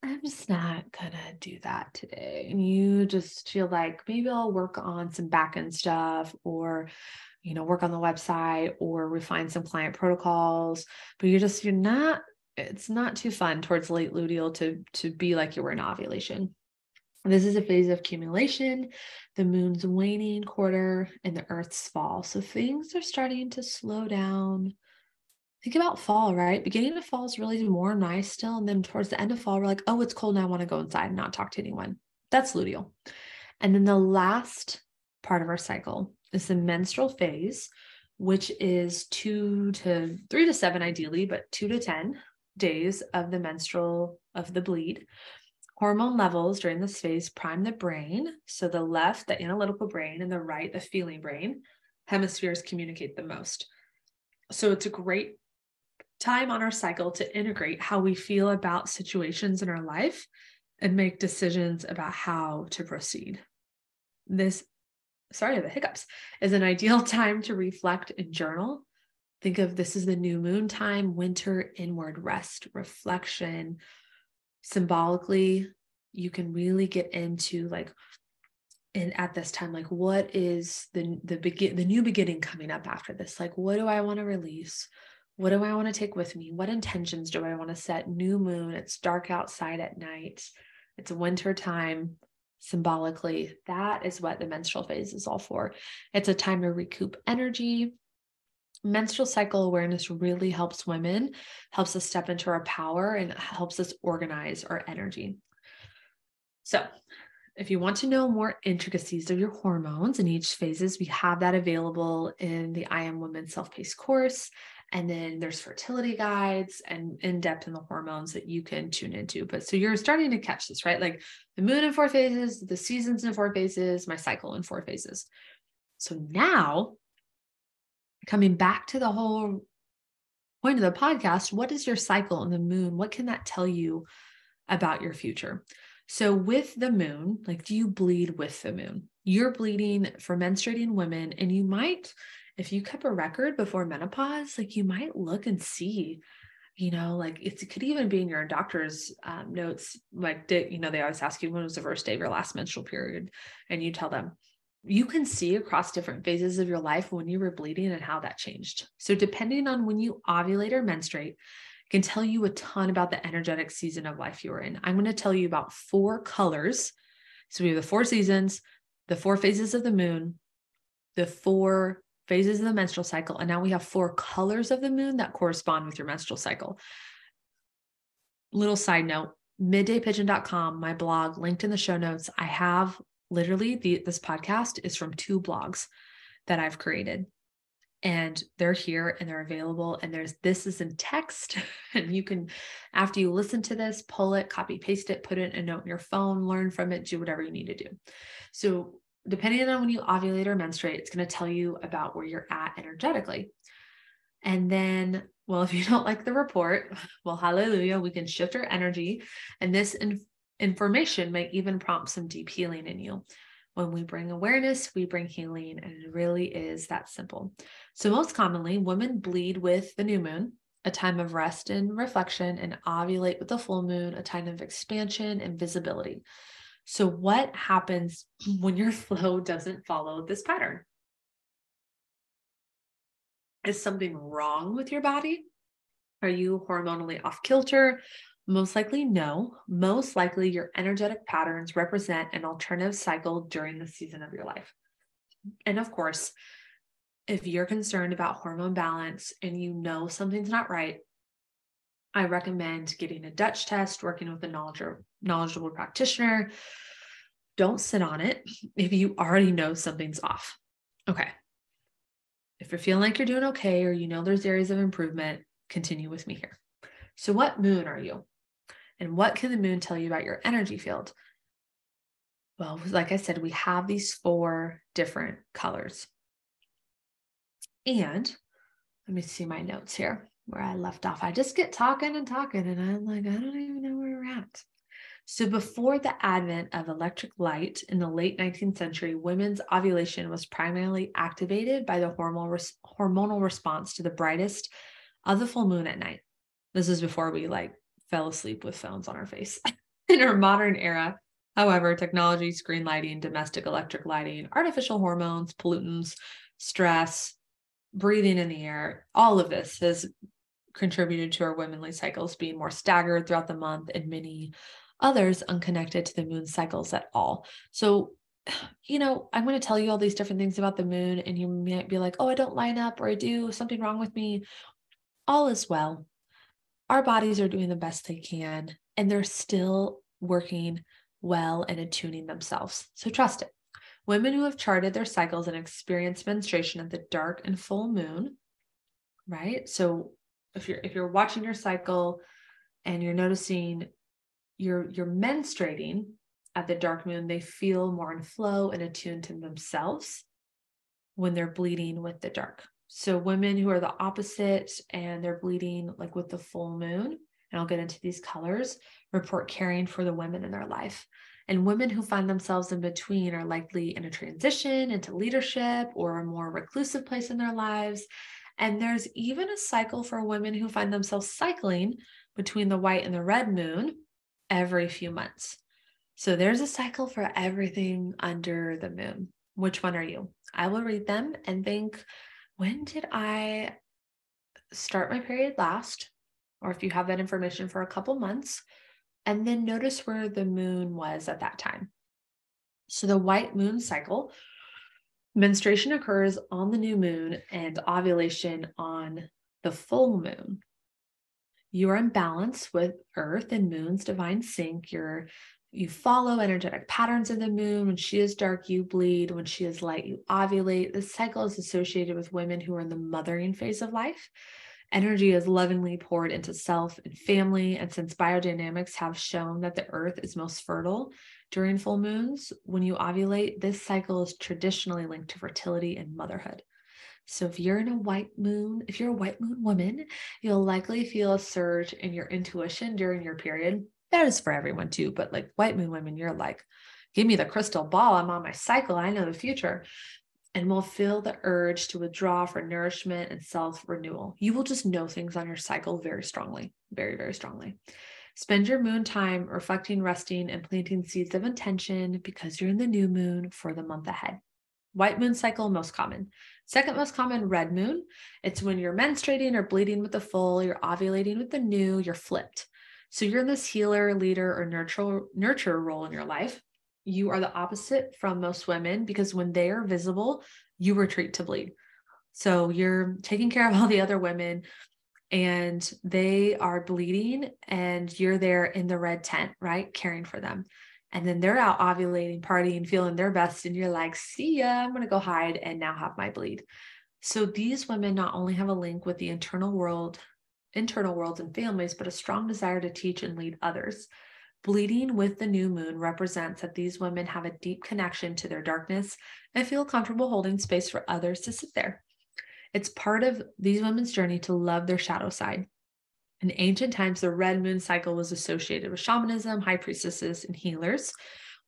I'm just not gonna do that today. And you just feel like maybe I'll work on some back end stuff or you know, work on the website or refine some client protocols, but you're just you're not it's not too fun towards late luteal to to be like you were in ovulation. This is a phase of accumulation, the moon's waning quarter, and the earth's fall. So things are starting to slow down. Think about fall, right? Beginning of fall is really more nice still. And then towards the end of fall, we're like, oh, it's cold now. I want to go inside and not talk to anyone. That's luteal. And then the last part of our cycle is the menstrual phase, which is two to three to seven, ideally, but two to 10 days of the menstrual of the bleed. Hormone levels during this phase prime the brain. So the left, the analytical brain, and the right, the feeling brain hemispheres communicate the most. So it's a great time on our cycle to integrate how we feel about situations in our life and make decisions about how to proceed. This, sorry, the hiccups, is an ideal time to reflect and journal. Think of this as the new moon time, winter, inward rest, reflection, symbolically you can really get into like and at this time like what is the the begin the new beginning coming up after this? Like what do i want to release? What do i want to take with me? What intentions do i want to set? New moon it's dark outside at night it's winter time symbolically that is what the menstrual phase is all for. It's a time to recoup energy menstrual cycle awareness really helps women, helps us step into our power and helps us organize our energy. So, if you want to know more intricacies of your hormones in each phases, we have that available in the I Am Woman self-paced course. And then there's fertility guides and in depth in the hormones that you can tune into. But so you're starting to catch this, right? Like the moon in four phases, the seasons in four phases, my cycle in four phases. So now coming back to the whole point of the podcast, what is your cycle in the moon? What can that tell you about your future? So, with the moon, like, do you bleed with the moon? You're bleeding for menstruating women, and you might, if you kept a record before menopause, like, you might look and see you know, like it could even be in your doctor's um, notes. Like, did, you know, they always ask you when was the first day of your last menstrual period, and you tell them, you can see across different phases of your life when you were bleeding and how that changed. So, depending on when you ovulate or menstruate, can tell you a ton about the energetic season of life you're in. I'm going to tell you about four colors. So, we have the four seasons, the four phases of the moon, the four phases of the menstrual cycle, and now we have four colors of the moon that correspond with your menstrual cycle. Little side note middaypigeon.com, my blog linked in the show notes. I have literally the, this podcast is from two blogs that I've created. And they're here and they're available. And there's this is in text. And you can after you listen to this pull it copy paste it put it in a note in your phone learn from it do whatever you need to do. So depending on when you ovulate or menstruate it's going to tell you about where you're at energetically. And then Well, if you don't like the report, well, hallelujah, we can shift our energy. And this in- information may even prompt some deep healing in you. When we bring awareness, we bring healing, and it really is that simple. So, most commonly, women bleed with the new moon, a time of rest and reflection, and ovulate with the full moon, a time of expansion and visibility. So, what happens when your flow doesn't follow this pattern? Is something wrong with your body? Are you hormonally off kilter? Most likely, no. Most likely, your energetic patterns represent an alternative cycle during the season of your life. And of course, if you're concerned about hormone balance and you know something's not right, I recommend getting a Dutch test, working with a knowledgeable, practitioner. Don't sit on it if you already know something's off. Okay. If you're feeling like you're doing okay or you know there's areas of improvement, continue with me here. So, what moon are you? And what can the moon tell you about your energy field? Well, like I said, we have these four different colors. And let me see my notes here where I left off. I just get talking and talking, and I'm like, I don't even know where we're at. So, before the advent of electric light in the late 19th century, women's ovulation was primarily activated by the hormonal, hormonal response to the brightest of the full moon at night. This is before we like fell asleep with phones on our face. in our modern era, however, technology, screen lighting, domestic electric lighting, artificial hormones, pollutants, stress, breathing in the air, all of this has contributed to our womanly cycles being more staggered throughout the month and many others unconnected to the moon cycles at all. So, you know, I'm going to tell you all these different things about the moon, and you might be like, oh, I don't line up or I do something wrong with me. All is well. Our bodies are doing the best they can, and they're still working well and attuning themselves. So trust it. Women who have charted their cycles and experienced menstruation at the dark and full moon, right? So if you're if you're watching your cycle and you're noticing you're you're menstruating at the dark moon, they feel more in flow and attuned to themselves when they're bleeding with the dark. So women who are the opposite and they're bleeding like with the full moon, and I'll get into these colors, report caring for the women in their life. And women who find themselves in between are likely in a transition into leadership or a more reclusive place in their lives. And there's even a cycle for women who find themselves cycling between the white and the red moon every few months. So there's a cycle for everything under the moon. Which one are you? I will read them and think, when did I start my period last? Or if you have that information for a couple months, and then notice where the moon was at that time. So the white moon cycle, menstruation occurs on the new moon and ovulation on the full moon. You are in balance with Earth and Moon's divine sync. You're you follow energetic patterns of the moon. When she is dark, you bleed. When she is light, you ovulate. This cycle is associated with women who are in the mothering phase of life Energy is lovingly poured into self and family. And since biodynamics have shown that the earth is most fertile during full moons, when you ovulate, this cycle is traditionally linked to fertility and motherhood. So if you're in a white moon, if you're a white moon woman, you'll likely feel a surge in your intuition during your period. That is for everyone too, but like white moon women, you're like, give me the crystal ball. I'm on my cycle. I know the future and will feel the urge to withdraw for nourishment and self renewal. You will just know things on your cycle very strongly, very, very strongly. Spend your moon time reflecting, resting, and planting seeds of intention because you're in the new moon for the month ahead. White moon cycle, most common. Second most common, red moon. It's when you're menstruating or bleeding with the full, you're ovulating with the new, you're flipped. So you're in this healer, leader, or nurture, nurture role in your life you are the opposite from most women because when they are visible, you retreat to bleed. So you're taking care of all the other women and they are bleeding and you're there in the red tent, right? Caring for them. And then they're out ovulating, partying, feeling their best. And you're like, see ya, I'm going to go hide and now have my bleed. So these women not only have a link with the internal world, internal worlds and families, but a strong desire to teach and lead others. Bleeding with the new moon represents that these women have a deep connection to their darkness and feel comfortable holding space for others to sit there. It's part of these women's journey to love their shadow side. In ancient times, the red moon cycle was associated with shamanism, high priestesses, and healers.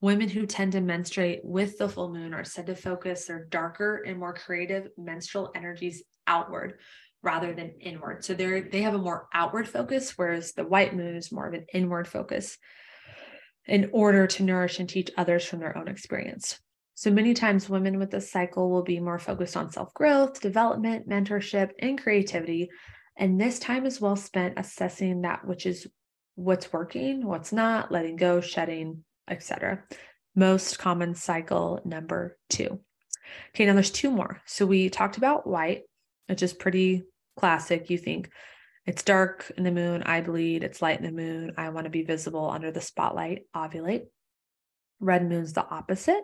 Women who tend to menstruate with the full moon are said to focus their darker and more creative menstrual energies outward rather than inward. So they're they have a more outward focus, whereas the white moon is more of an inward focus in order to nourish and teach others from their own experience. So many times women with this cycle will be more focused on self-growth, development, mentorship, and creativity. And this time is well spent assessing that which is what's working, what's not, letting go, shedding, etc. Most common cycle number two. Okay, now there's two more. So we talked about white, which is pretty classic. You think it's dark in the moon, I bleed, it's light in the moon, I want to be visible under the spotlight, ovulate. Red moon's the opposite.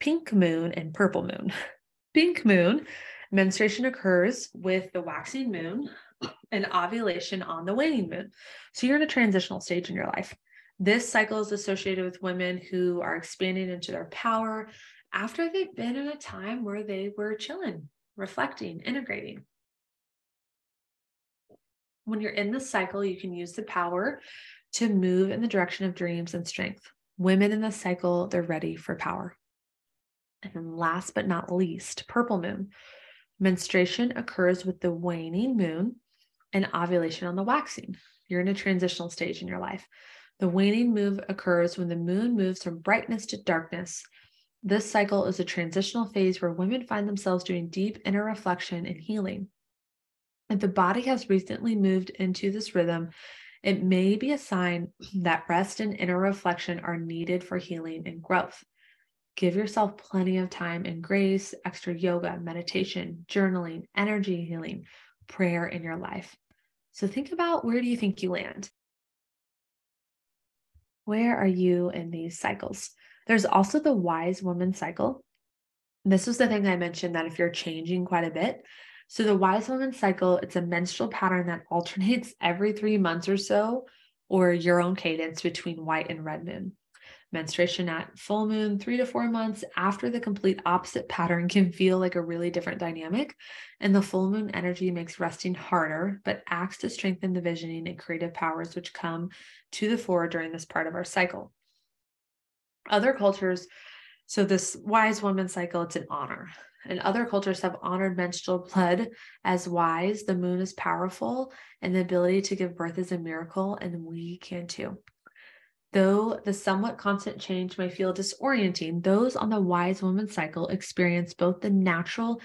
Pink moon and purple moon. Pink moon, menstruation occurs with the waxing moon and ovulation on the waning moon. So you're in a transitional stage in your life. This cycle is associated with women who are expanding into their power after they've been in a time where they were chilling, reflecting, integrating. When you're in this cycle, you can use the power to move in the direction of dreams and strength. Women in the cycle, they're ready for power. And then last but not least, purple moon. Menstruation occurs with the waning moon and ovulation on the waxing. You're in a transitional stage in your life. The waning move occurs when the moon moves from brightness to darkness. This cycle is a transitional phase where women find themselves doing deep inner reflection and healing. If the body has recently moved into this rhythm, it may be a sign that rest and inner reflection are needed for healing and growth. Give yourself plenty of time and grace, extra yoga, meditation, journaling, energy healing, prayer in your life. So think about where do you think you land? Where are you in these cycles? There's also the wise woman cycle. This was the thing I mentioned that if you're changing quite a bit, so the wise woman cycle, it's a menstrual pattern that alternates every three months or so, or your own cadence between white and red moon. Menstruation at full moon, three to four months after the complete opposite pattern can feel like a really different dynamic. And the full moon energy makes resting harder, but acts to strengthen the visioning and creative powers which come to the fore during this part of our cycle. Other cultures, so this wise woman cycle, it's an honor. And other cultures have honored menstrual blood as wise. The moon is powerful, and the ability to give birth is a miracle, and we can too. Though the somewhat constant change may feel disorienting, those on the wise woman cycle experience both the natural,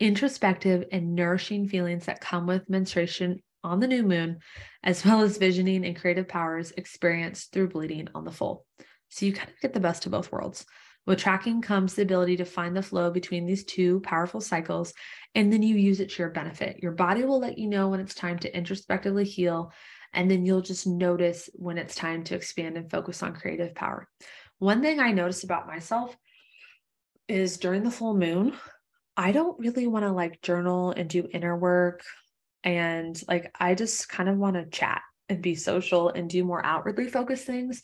introspective, and nourishing feelings that come with menstruation on the new moon, as well as visioning and creative powers experienced through bleeding on the full. So you kind of get the best of both worlds. With tracking comes the ability to find the flow between these two powerful cycles, and then you use it to your benefit. Your body will let you know when it's time to introspectively heal and then you'll just notice when it's time to expand and focus on creative power. One thing I notice about myself is during the full moon, I don't really want to like journal and do inner work. And like, I just kind of want to chat and be social and do more outwardly focused things.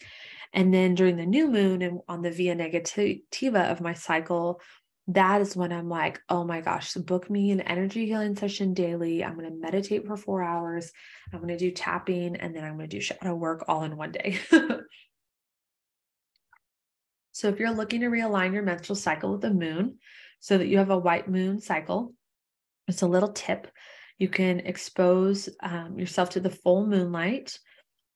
And then during the new moon and on the via negativa of my cycle, that is when I'm like, oh my gosh, book me an energy healing session daily. I'm going to meditate for four hours. I'm going to do tapping and then I'm going to do shadow work all in one day. so, if you're looking to realign your menstrual cycle with the moon so that you have a white moon cycle, it's a little tip. You can expose um, yourself to the full moonlight,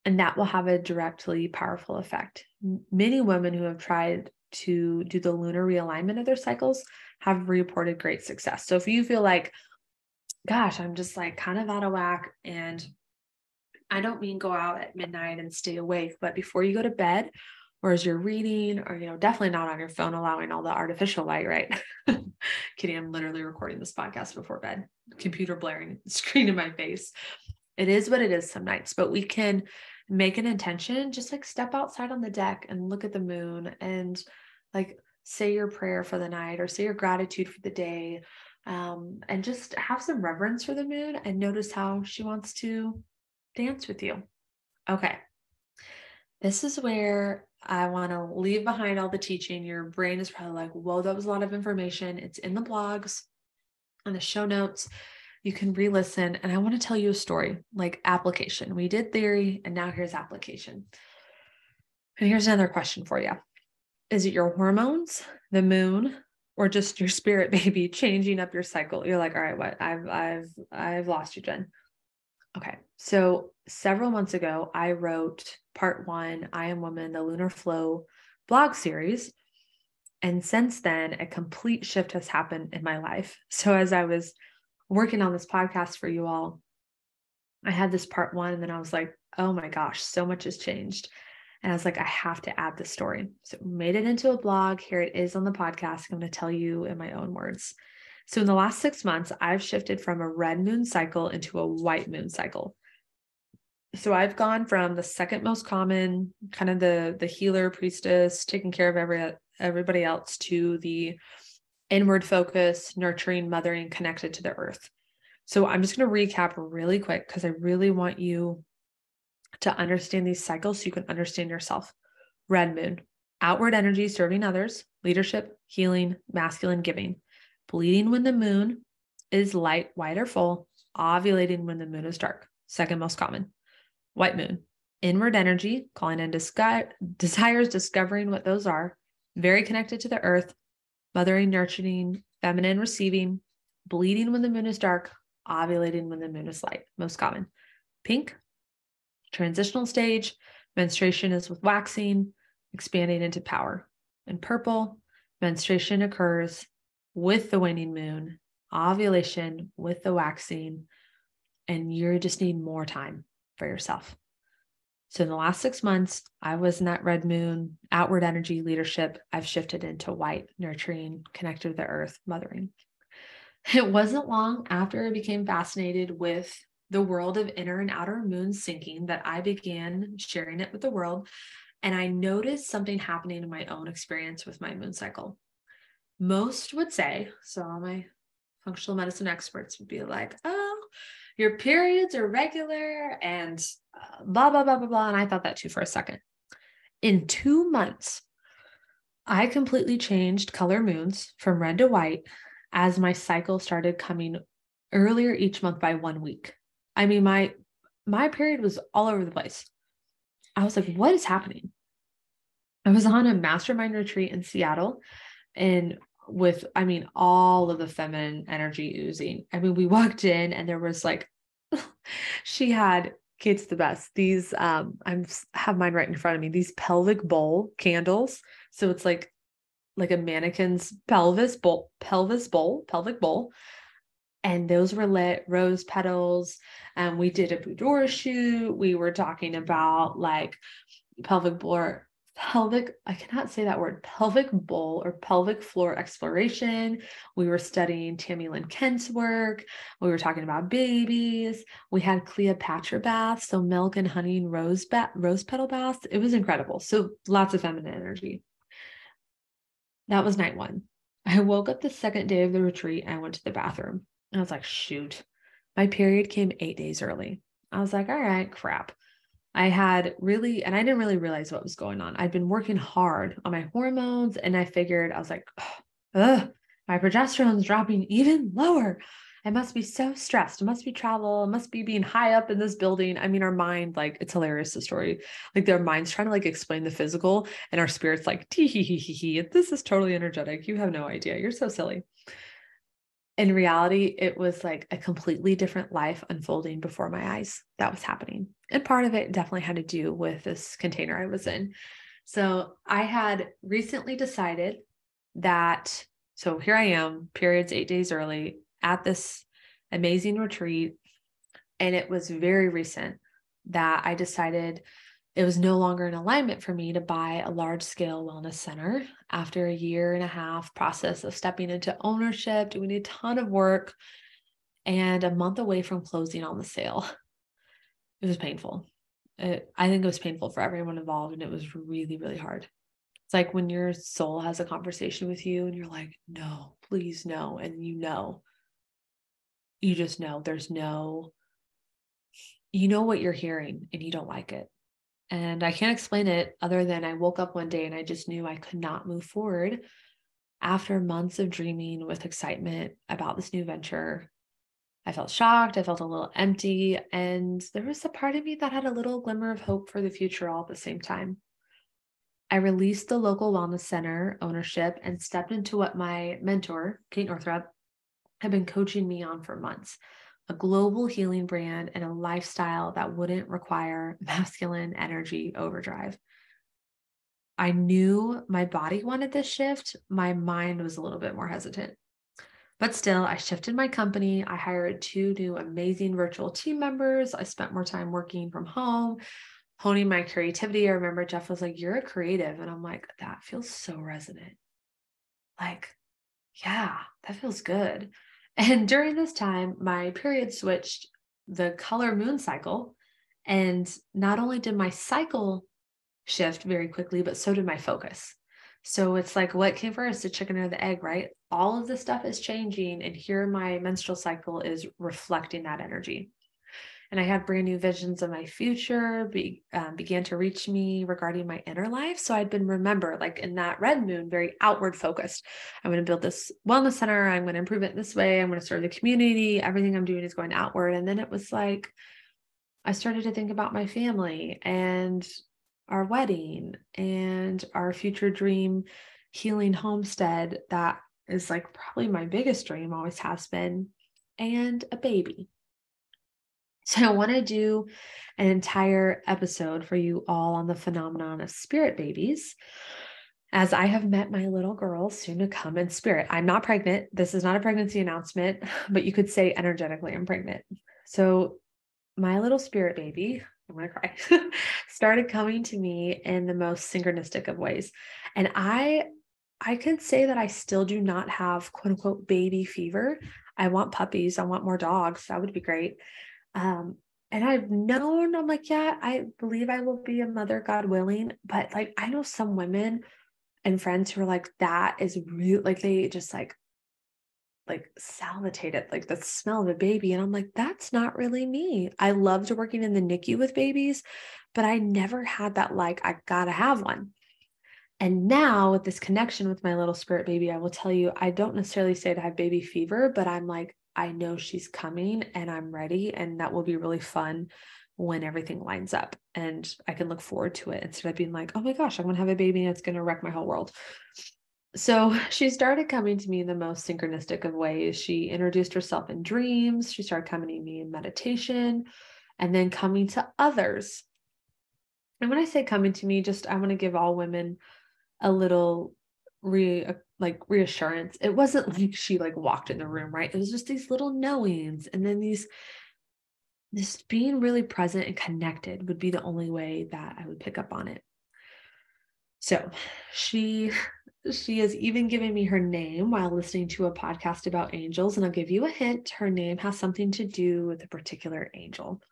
and that will have a directly powerful effect. Many women who have tried to do the lunar realignment of their cycles have reported great success. So if you feel like, gosh, I'm just like kind of out of whack and I don't mean go out at midnight and stay awake, but before you go to bed, or as you're reading, or you know, definitely not on your phone, allowing all the artificial light, right? Kidding, I'm literally recording this podcast before bed, computer blaring, screen in my face. It is what it is some nights, but we can make an intention, just like step outside on the deck and look at the moon and like say your prayer for the night or say your gratitude for the day. Um, and just have some reverence for the moon and notice how she wants to dance with you. Okay. This is where I want to leave behind all the teaching. Your brain is probably like, whoa, that was a lot of information. It's in the blogs. on the show notes. You can re listen. And I want to tell you a story like application. We did theory, and now here's application. And here's another question for you Is it your hormones, the moon, or just your spirit baby changing up your cycle? You're like, all right, what? I've, I've, I've lost you, Jen. Okay. So several months ago, I wrote part one, I Am Woman, the Lunar Flow blog series. And since then, a complete shift has happened in my life. So as I was working on this podcast for you all, I had this part one, and then I was like, oh my gosh, so much has changed. And I was like, I have to add this story. So made it into a blog. Here it is on the podcast. I'm going to tell you in my own words. So in the last six months, I've shifted from a red moon cycle into a white moon cycle. So I've gone from the second most common, kind of the the healer priestess, taking care of every everybody else, to the inward focus, nurturing, mothering, connected to the earth. So I'm just going to recap really quick because I really want you to understand these cycles so you can understand yourself. Red moon, outward energy serving others, leadership, healing, masculine giving. Bleeding when the moon is light, white, or full, ovulating when the moon is dark. Second most common. White moon, inward energy, calling in disgu- desires, discovering what those are, very connected to the earth, mothering, nurturing, feminine, receiving, bleeding when the moon is dark, ovulating when the moon is light. Most common. Pink, transitional stage, menstruation is with waxing, expanding into power. In purple, menstruation occurs with the waning moon, ovulation with the waxing, and you just need more time for yourself. So, in the last six months, I was in that red moon, outward energy leadership. I've shifted into white, nurturing, connected to the earth, mothering. It wasn't long after I became fascinated with the world of inner and outer moon syncing that I began sharing it with the world. And I noticed something happening in my own experience with my moon cycle. Most would say, so all my functional medicine experts would be like, oh, your periods are regular and uh, blah, blah, blah, blah, blah. And I thought that too for a second. In two months, I completely changed color moons from red to white as my cycle started coming earlier each month by one week. I mean, my my period was all over the place. I was like, what is happening? I was on a mastermind retreat in Seattle and with, I mean, all of the feminine energy oozing. I mean, we walked in and there was like, she had Kate's the best. These um I'm have mine right in front of me. These pelvic bowl candles. So it's like like a mannequin's pelvis bowl, pelvis bowl, pelvic bowl and those were lit rose petals and we did a boudoir shoot we were talking about like pelvic floor pelvic i cannot say that word pelvic bowl or pelvic floor exploration. We were studying tami lynn kent's work. We were talking about babies. We had cleopatra baths so milk and honey and rose ba- rose petal baths. It was incredible. So lots of feminine energy. That was night one. I woke up the second day of the retreat I went to the bathroom. I was like, shoot, my period came eight days early. I was like, all right, crap. I had really, and I didn't really realize what was going on. I'd been working hard on my hormones, and I figured, I was like, ugh, my progesterone's dropping even lower. I must be so stressed. It must be travel. It must be being high up in this building. I mean, our mind, like, it's hilarious the story. Like, their mind's trying to like explain the physical, and our spirit's like, tee hee hee hee hee. This is totally energetic. You have no idea. You're so silly in reality, it was like a completely different life unfolding before my eyes that was happening. And part of it definitely had to do with this container I was in. So I had recently decided that, so here I am, periods eight days early at this amazing retreat. And it was very recent that I decided it was no longer in alignment for me to buy a large scale wellness center after a year and a half process of stepping into ownership, doing a ton of work, and a month away from closing on the sale. It was painful. It, I think it was painful for everyone involved, and it was really, really hard. It's like when your soul has a conversation with you and you're like, no, please, no. And you know, you just know there's no, you know what you're hearing and you don't like it and I can't explain it other than I woke up one day and I just knew I could not move forward after months of dreaming with excitement about this new venture, I felt shocked. I felt a little empty. And there was a part of me that had a little glimmer of hope for the future all at the same time. I released the local wellness center ownership and stepped into what my mentor, Kate Northrup, had been coaching me on for months a global healing brand and a lifestyle that wouldn't require masculine energy overdrive. I knew my body wanted this shift. My mind was a little bit more hesitant. But still, I shifted my company. I hired two new amazing virtual team members. I spent more time working from home, honing my creativity. I remember Jeff was like, You're a creative. And I'm like, That feels so resonant. Like, yeah, that feels good. And during this time, my period switched the color moon cycle. And not only did my cycle shift very quickly, but so did my focus. So it's like, what came first, the chicken or the egg, right? All of the stuff is changing. And here my menstrual cycle is reflecting that energy and I had brand new visions of my future be, um, began to reach me regarding my inner life. So I'd been remember like in that red moon, very outward focused. I'm going to build this wellness center. I'm going to improve it this way. I'm going to serve the community. Everything I'm doing is going outward. And then it was like I started to think about my family and our wedding and our future dream healing homestead that is like probably my biggest dream always has been and a baby so I want to do an entire episode for you all on the phenomenon of spirit babies. As I have met my little girl soon to come in spirit. I'm not pregnant. This is not a pregnancy announcement, but you could say energetically I'm pregnant. So my little spirit baby, I'm going to cry, started coming to me in the most synchronistic of ways. And I I could say that I still do not have quote unquote baby fever. I want puppies. I want more dogs. That would be great. Um, and I've known, I'm like, yeah, I believe I will be a mother, God willing. But like, I know some women and friends who are like, that is real. Like, they just like, like salivated like the smell of a baby. And I'm like, that's not really me. I loved working in the NICU with babies, but I never had that, like, I gotta have one. And now with this connection with my little spirit baby, I will tell you, I don't necessarily say to have baby fever, but I'm like, I know she's coming and I'm ready. And that will be really fun when everything lines up and I can look forward to it instead of being like, oh my gosh, I'm going to have a baby and it's going to wreck my whole world. So she started coming to me in the most synchronistic of ways. She introduced herself in dreams. She started coming to me in meditation and then coming to others. And when I say coming to me, just I want to give all women a little re uh, like reassurance. It wasn't like she like walked in the room, right? It was just these little knowings and then these this being really present and connected would be the only way that I would pick up on it. So, she she has even given me her name while listening to a podcast about angels and I'll give you a hint, her name has something to do with a particular angel.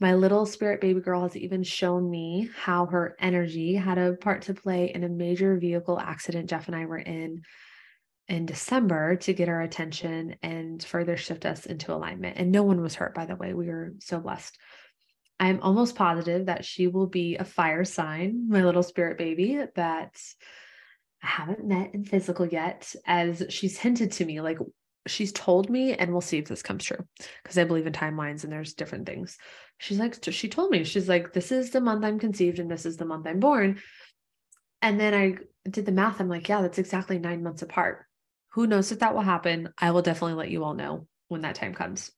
My little spirit baby girl has even shown me how her energy had a part to play in a major vehicle accident Jeff and I were in in December to get our attention and further shift us into alignment. And no one was hurt, by the way. We were so blessed. I'm almost positive that she will be a fire sign, my little spirit baby, that I haven't met in physical yet, as she's hinted to me, like she's told me, and we'll see if this comes true because I believe in timelines and there's different things. She's like, she told me, she's like, this is the month I'm conceived and this is the month I'm born. And then I did the math. I'm like, yeah, that's exactly nine months apart. Who knows if that will happen? I will definitely let you all know when that time comes.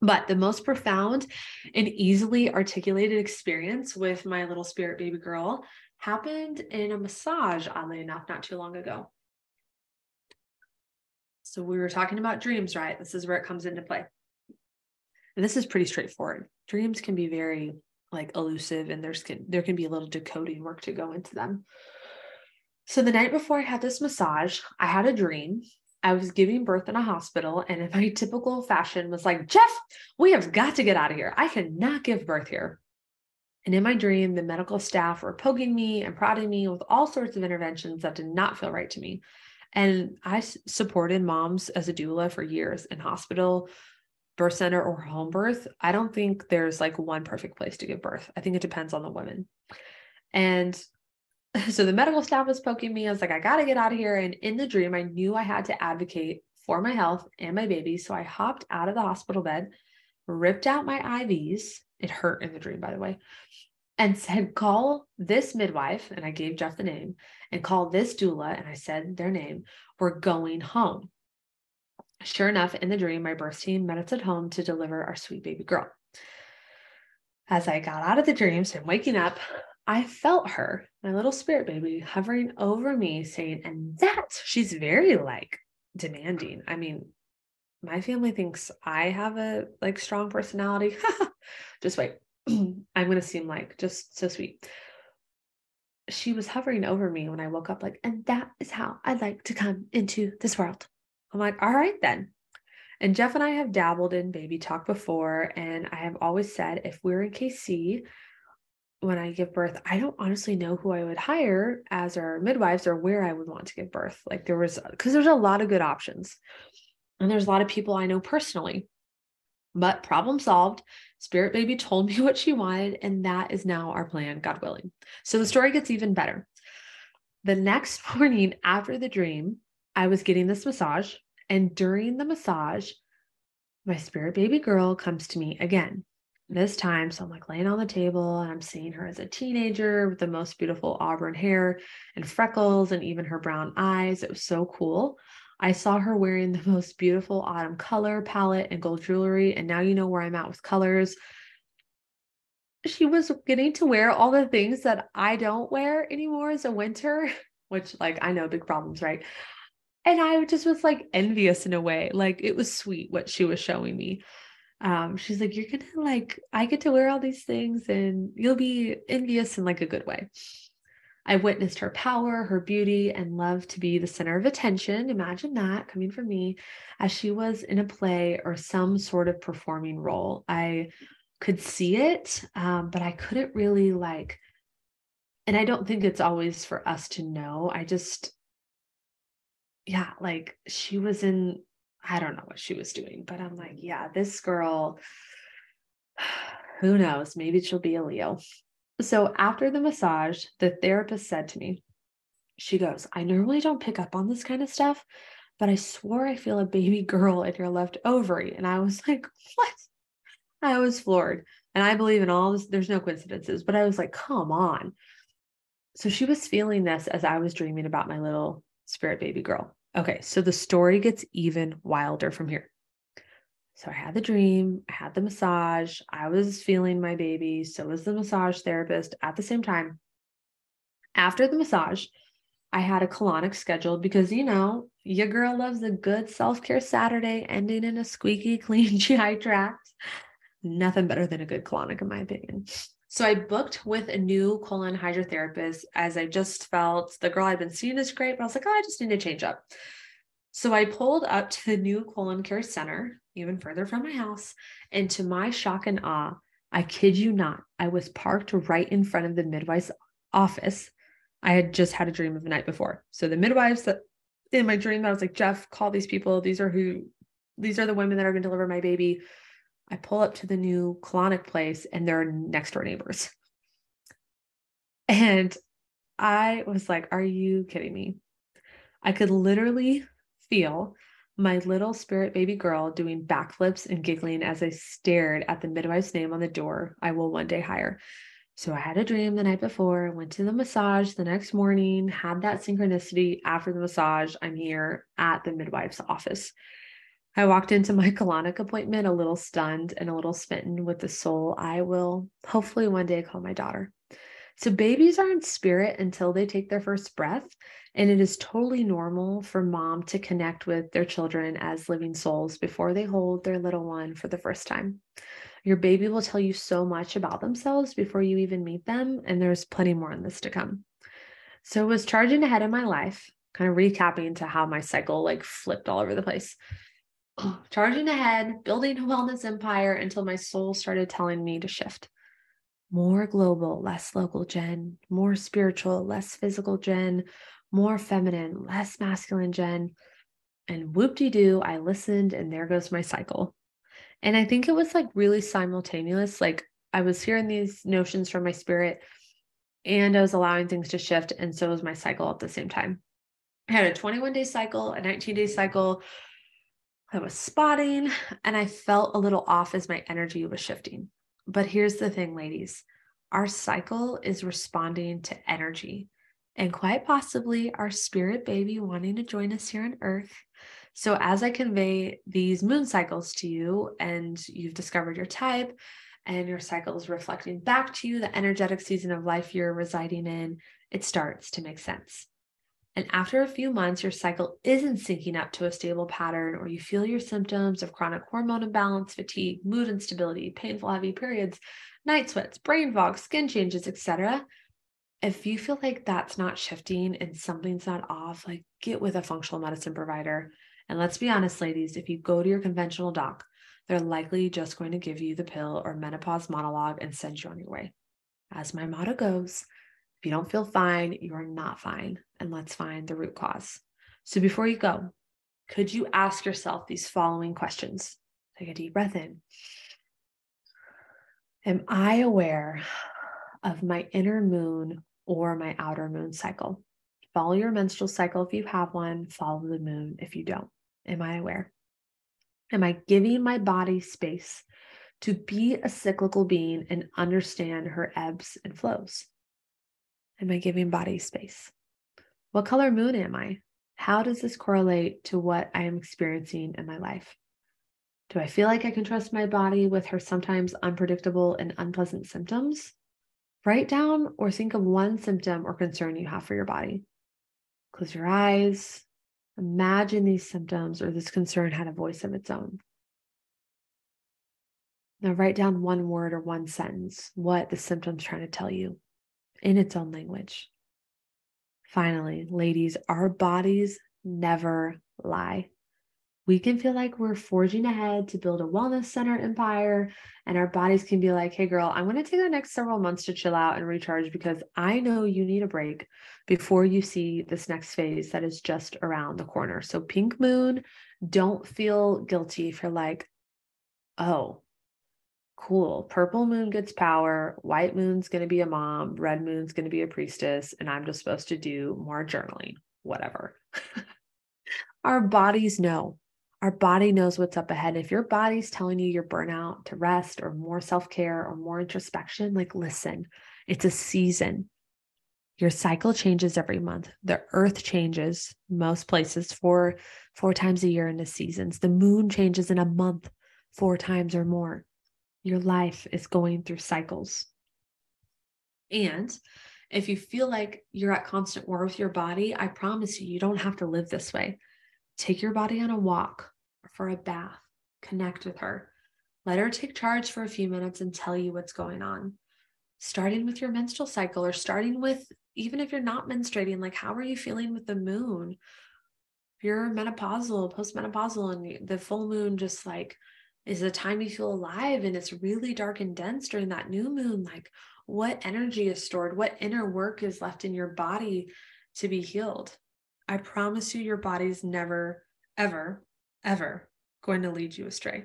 But the most profound and easily articulated experience with my little spirit baby girl happened in a massage, oddly enough, not too long ago. So we were talking about dreams, right? This is where it comes into play. And this is pretty straightforward. Dreams can be very like elusive and there's can there can be a little decoding work to go into them. So the night before I had this massage, I had a dream. I was giving birth in a hospital and in my typical fashion was like, Jeff, we have got to get out of here. I cannot give birth here. And in my dream, the medical staff were poking me and prodding me with all sorts of interventions that did not feel right to me. And I supported moms as a doula for years in hospital, birth center, or home birth. I don't think there's like one perfect place to give birth. I think it depends on the woman. And so the medical staff was poking me. I was like, I got to get out of here. And in the dream, I knew I had to advocate for my health and my baby. So I hopped out of the hospital bed, ripped out my IVs. It hurt in the dream, by the way, and said, Call this midwife. And I gave Jeff the name and call this doula. And I said their name. We're going home. Sure enough, in the dream, my birth team met us at home to deliver our sweet baby girl. As I got out of the dreams and waking up, I felt her, my little spirit baby, hovering over me, saying, and that she's very like demanding. I mean, my family thinks I have a like strong personality. just wait. I'm going to seem like just so sweet. She was hovering over me when I woke up, like, and that is how I'd like to come into this world. I'm like, all right, then. And Jeff and I have dabbled in baby talk before. And I have always said if we're in KC, when I give birth, I don't honestly know who I would hire as our midwives or where I would want to give birth. Like there was, because there's a lot of good options. And there's a lot of people I know personally. But problem solved. Spirit Baby told me what she wanted, and that is now our plan, God willing. So the story gets even better. The next morning after the dream, I was getting this massage, and during the massage, my spirit baby girl comes to me again this time. So I'm like laying on the table and I'm seeing her as a teenager with the most beautiful auburn hair and freckles and even her brown eyes. It was so cool. I saw her wearing the most beautiful autumn color palette and gold jewelry. And now you know where I'm at with colors. She was getting to wear all the things that I don't wear anymore as a winter, which, like, I know big problems, right? And I just was like envious in a way. Like, it was sweet what she was showing me um, she's like, You're gonna like, I get to wear all these things and you'll be envious in like a good way. I witnessed her power, her beauty, and love to be the center of attention. Imagine that coming from me as she was in a play or some sort of performing role. I could see it, um, but I couldn't really like, and I don't think it's always for us to know. I just, yeah, like she was in I don't know what she was doing, but I'm like, yeah, this girl, who knows? Maybe she'll be a Leo. So after the massage, the therapist said to me, she goes, I normally don't pick up on this kind of stuff, but I swore I feel a baby girl in your left ovary. And I was like, what? I was floored. And I believe in all this, there's no coincidences, but I was like, come on. So she was feeling this as I was dreaming about my little spirit baby girl. Okay, so the story gets even wilder from here. So I had the dream, I had the massage, I was feeling my baby, so was the massage therapist at the same time. After the massage, I had a colonic scheduled because, you know, your girl loves a good self care Saturday ending in a squeaky clean GI tract. Nothing better than a good colonic, in my opinion. So I booked with a new colon hydrotherapist as I just felt the girl I'd been seeing is great, but I was like, oh, I just need to change up. So I pulled up to the new colon care center, even further from my house. And to my shock and awe, I kid you not, I was parked right in front of the midwife's office. I had just had a dream of the night before. So the midwives that in my dream, I was like, Jeff, call these people. These are who, these are the women that are going to deliver my baby. I pull up to the new colonic place and they're next door neighbors. And I was like, Are you kidding me? I could literally feel my little spirit baby girl doing backflips and giggling as I stared at the midwife's name on the door I will one day hire. So I had a dream the night before, went to the massage the next morning, had that synchronicity after the massage. I'm here at the midwife's office. I walked into my colonic appointment a little stunned and a little smitten with the soul I will hopefully one day call my daughter. So, babies are in spirit until they take their first breath. And it is totally normal for mom to connect with their children as living souls before they hold their little one for the first time. Your baby will tell you so much about themselves before you even meet them. And there's plenty more on this to come. So, was charging ahead in my life, kind of recapping to how my cycle like flipped all over the place. charging ahead, building a wellness empire until my soul started telling me to shift. More global, less local, Jen. More spiritual, less physical, Jen. More feminine, less masculine, Jen. And whoop de doo, I listened, and there goes my cycle. And I think it was like really simultaneous. Like I was hearing these notions from my spirit, and I was allowing things to shift. And so was my cycle at the same time. I had a 21 day cycle, a 19 day cycle. I was spotting and I felt a little off as my energy was shifting. But here's the thing, ladies our cycle is responding to energy and quite possibly our spirit baby wanting to join us here on earth. So, as I convey these moon cycles to you and you've discovered your type, and your cycle is reflecting back to you the energetic season of life you're residing in, it starts to make sense. And after a few months, your cycle isn't syncing up to a stable pattern, or you feel your symptoms of chronic hormone imbalance, fatigue, mood instability, painful heavy periods, night sweats, brain fog, skin changes, etc. If you feel like that's not shifting and something's not off, like get with a functional medicine provider. And let's be honest, ladies, if you go to your conventional doc, they're likely just going to give you the pill or menopause monologue and send you on your way. As my motto goes, if you don't feel fine, you are not fine. And let's find the root cause. So before you go, could you ask yourself these following questions? Take a deep breath in. Am I aware of my inner moon or my outer moon cycle? Follow your menstrual cycle if you have one, follow the moon if you don't. Am I aware? Am I giving my body space to be a cyclical being and understand her ebbs and flows? Am I giving body space? What color moon am I? How does this correlate to what I am experiencing in my life? Do I feel like I can trust my body with her sometimes unpredictable and unpleasant symptoms? Write down or think of one symptom or concern you have for your body. Close your eyes, Imagine these symptoms or this concern had a voice of its own. Now, write down one word or one sentence what the symptom's trying to tell you in its own language. Finally, ladies, our bodies never lie we can feel like we're forging ahead to build a wellness center empire. And our bodies can be like, hey, girl, I'm going to take the next several months to chill out and recharge because I know you need a break before you see this next phase that is just around the corner. So, pink moon, don't feel guilty if you're like, oh, cool. Purple moon gets power. White moon's going to be a mom. Red moon's going to be a priestess. And I'm just supposed to do more journaling, whatever. Our bodies know our body knows what's up ahead. If your body's telling you you're burnout to rest or more self care or more introspection, like listen, it's a season. Your cycle changes every month. The earth changes most places four, four times a year into seasons. The moon changes in a month four times or more. Your life is going through cycles. And if you feel like you're at constant war with your body, I promise you, you don't have to live this way. Take your body on a walk or for a bath. Connect with her. Let her take charge for a few minutes and tell you what's going on. Starting with your menstrual cycle, or starting with even if you're not menstruating, like how are you feeling with the moon? You're menopausal, postmenopausal, and the full moon just like is the time you feel alive and it's really dark and dense during that new moon, like what energy is stored, what inner work is left in your body to be healed. I promise you, your body's never, ever, ever going to lead you astray.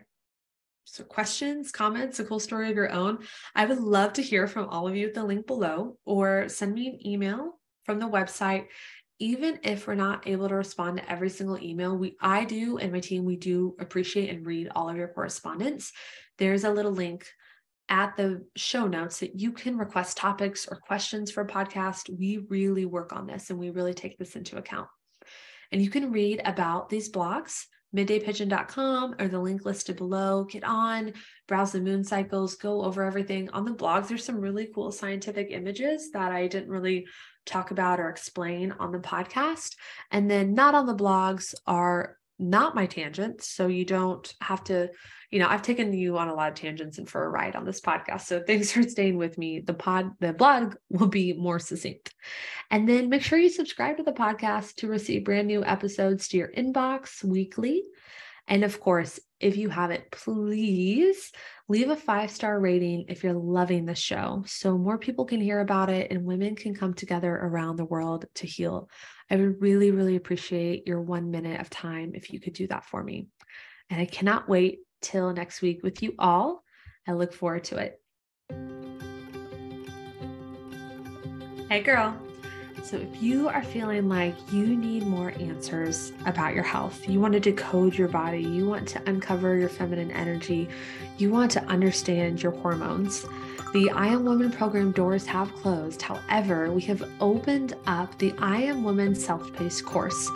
So, questions, comments, a cool story of your own. I would love to hear from all of you at the link below or send me an email from the website. Even if we're not able to respond to every single email, we I do and my team we do appreciate and read all of your correspondence. There's a little link at the show notes that you can request topics or questions for a podcast. We really work on this and we really take this into account. And you can read about these blogs, middaypigeon.com or the link listed below. Get on, browse the moon cycles, go over everything. On the blogs, there's some really cool scientific images that I didn't really talk about or explain on the podcast. And then not on the blogs are not my tangents. So you don't have to you know, I've taken you on a lot of tangents and for a ride on this podcast. So thanks for staying with me. The pod, the blog will be more succinct. And then make sure you subscribe to the podcast to receive brand new episodes to your inbox weekly. And of course, if you haven't, please leave a five star rating if you're loving the show so more people can hear about it and women can come together around the world to heal. I would really, really appreciate your one minute of time if you could do that for me. And I cannot wait till next week with you all. I look forward to it. Hey, girl. So, if you are feeling like you need more answers about your health, you want to decode your body, you want to uncover your feminine energy, you want to understand your hormones, the I Am Woman program doors have closed. However, we have opened up the I Am Woman self paced course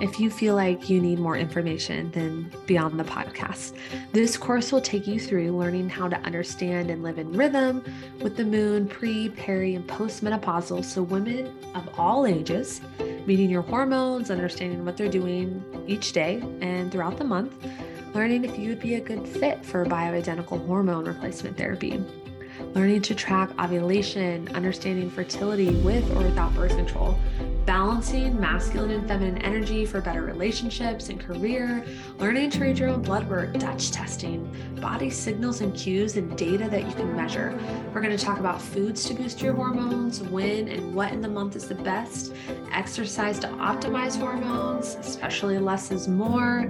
if you feel like you need more information than beyond the podcast. This course will take you through learning how to understand and live in rhythm with the moon pre, peri, and postmenopausal. So, women of all ages, meeting your hormones, understanding what they're doing each day and throughout the month, learning if you would be a good fit for bioidentical hormone replacement therapy learning to track ovulation, understanding fertility with or without birth control, balancing masculine and feminine energy for better relationships and career, learning to read your own blood work, Dutch testing, body signals and cues, and data that you can measure. We're going to talk about foods to boost your hormones, when and what in the month is the best, exercise to optimize hormones, especially less is more.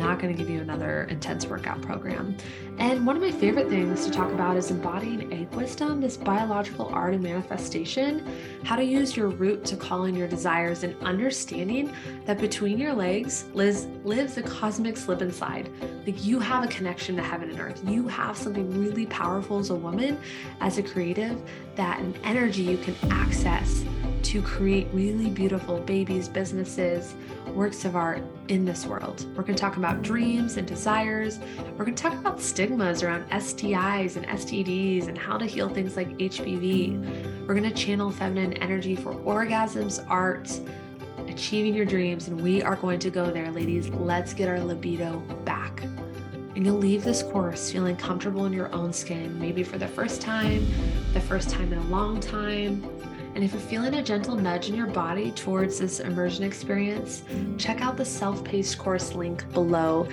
Not going to give you another intense workout program. And one of my favorite things to talk about is embodying egg wisdom, this biological art of manifestation, how to use your root to call in your desires, and understanding that between your legs lives, lives a cosmic slip and slide. Like you have a connection to heaven and earth. You have something really powerful as a woman, as a creative, that an energy you can access to create really beautiful babies, businesses, works of art in this world. We're going to talk about dreams and desires. We're going to talk about stigmas around STIs and STDs and how to heal things like HPV. We're going to channel feminine energy for orgasms, art, achieving your dreams. And we are going to go there, ladies. Let's get our libido back. And you'll leave this course feeling comfortable in your own skin, maybe for the first time, the first time in a long time and if you're feeling a gentle nudge in your body towards this immersion experience, check out the self paced course link below.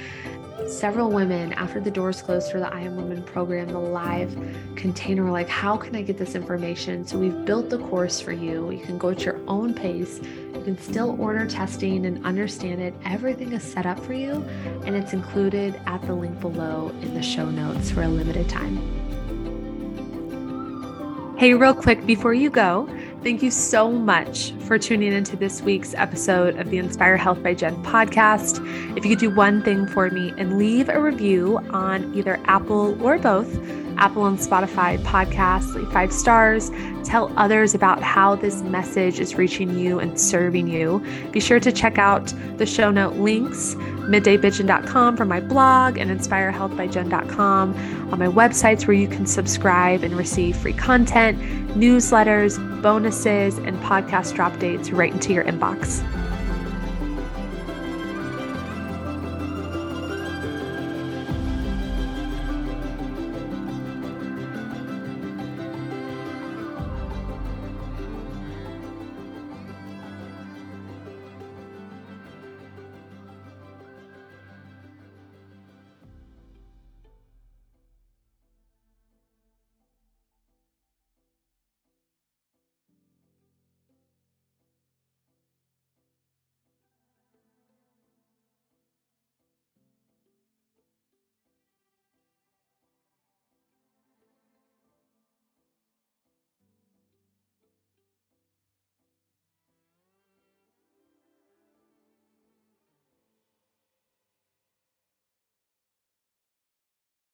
Several women, after the doors closed for the I Am Woman program, the live container, were like, How can I get this information? So we've built the course for you. You can go at your own pace. You can still order testing and understand it. Everything is set up for you, and it's included at the link below in the show notes for a limited time. Hey, real quick before you go, Thank you so much for tuning into this week's episode of the Inspire Health by Jen podcast. If you could do one thing for me and leave a review on either Apple or both, Apple and Spotify podcasts, leave five stars, tell others about how this message is reaching you and serving you. Be sure to check out the show note links middaypigeon.com for my blog and inspirehealthbyjen.com on my websites where you can subscribe and receive free content, newsletters, bonuses, and podcast drop dates right into your inbox.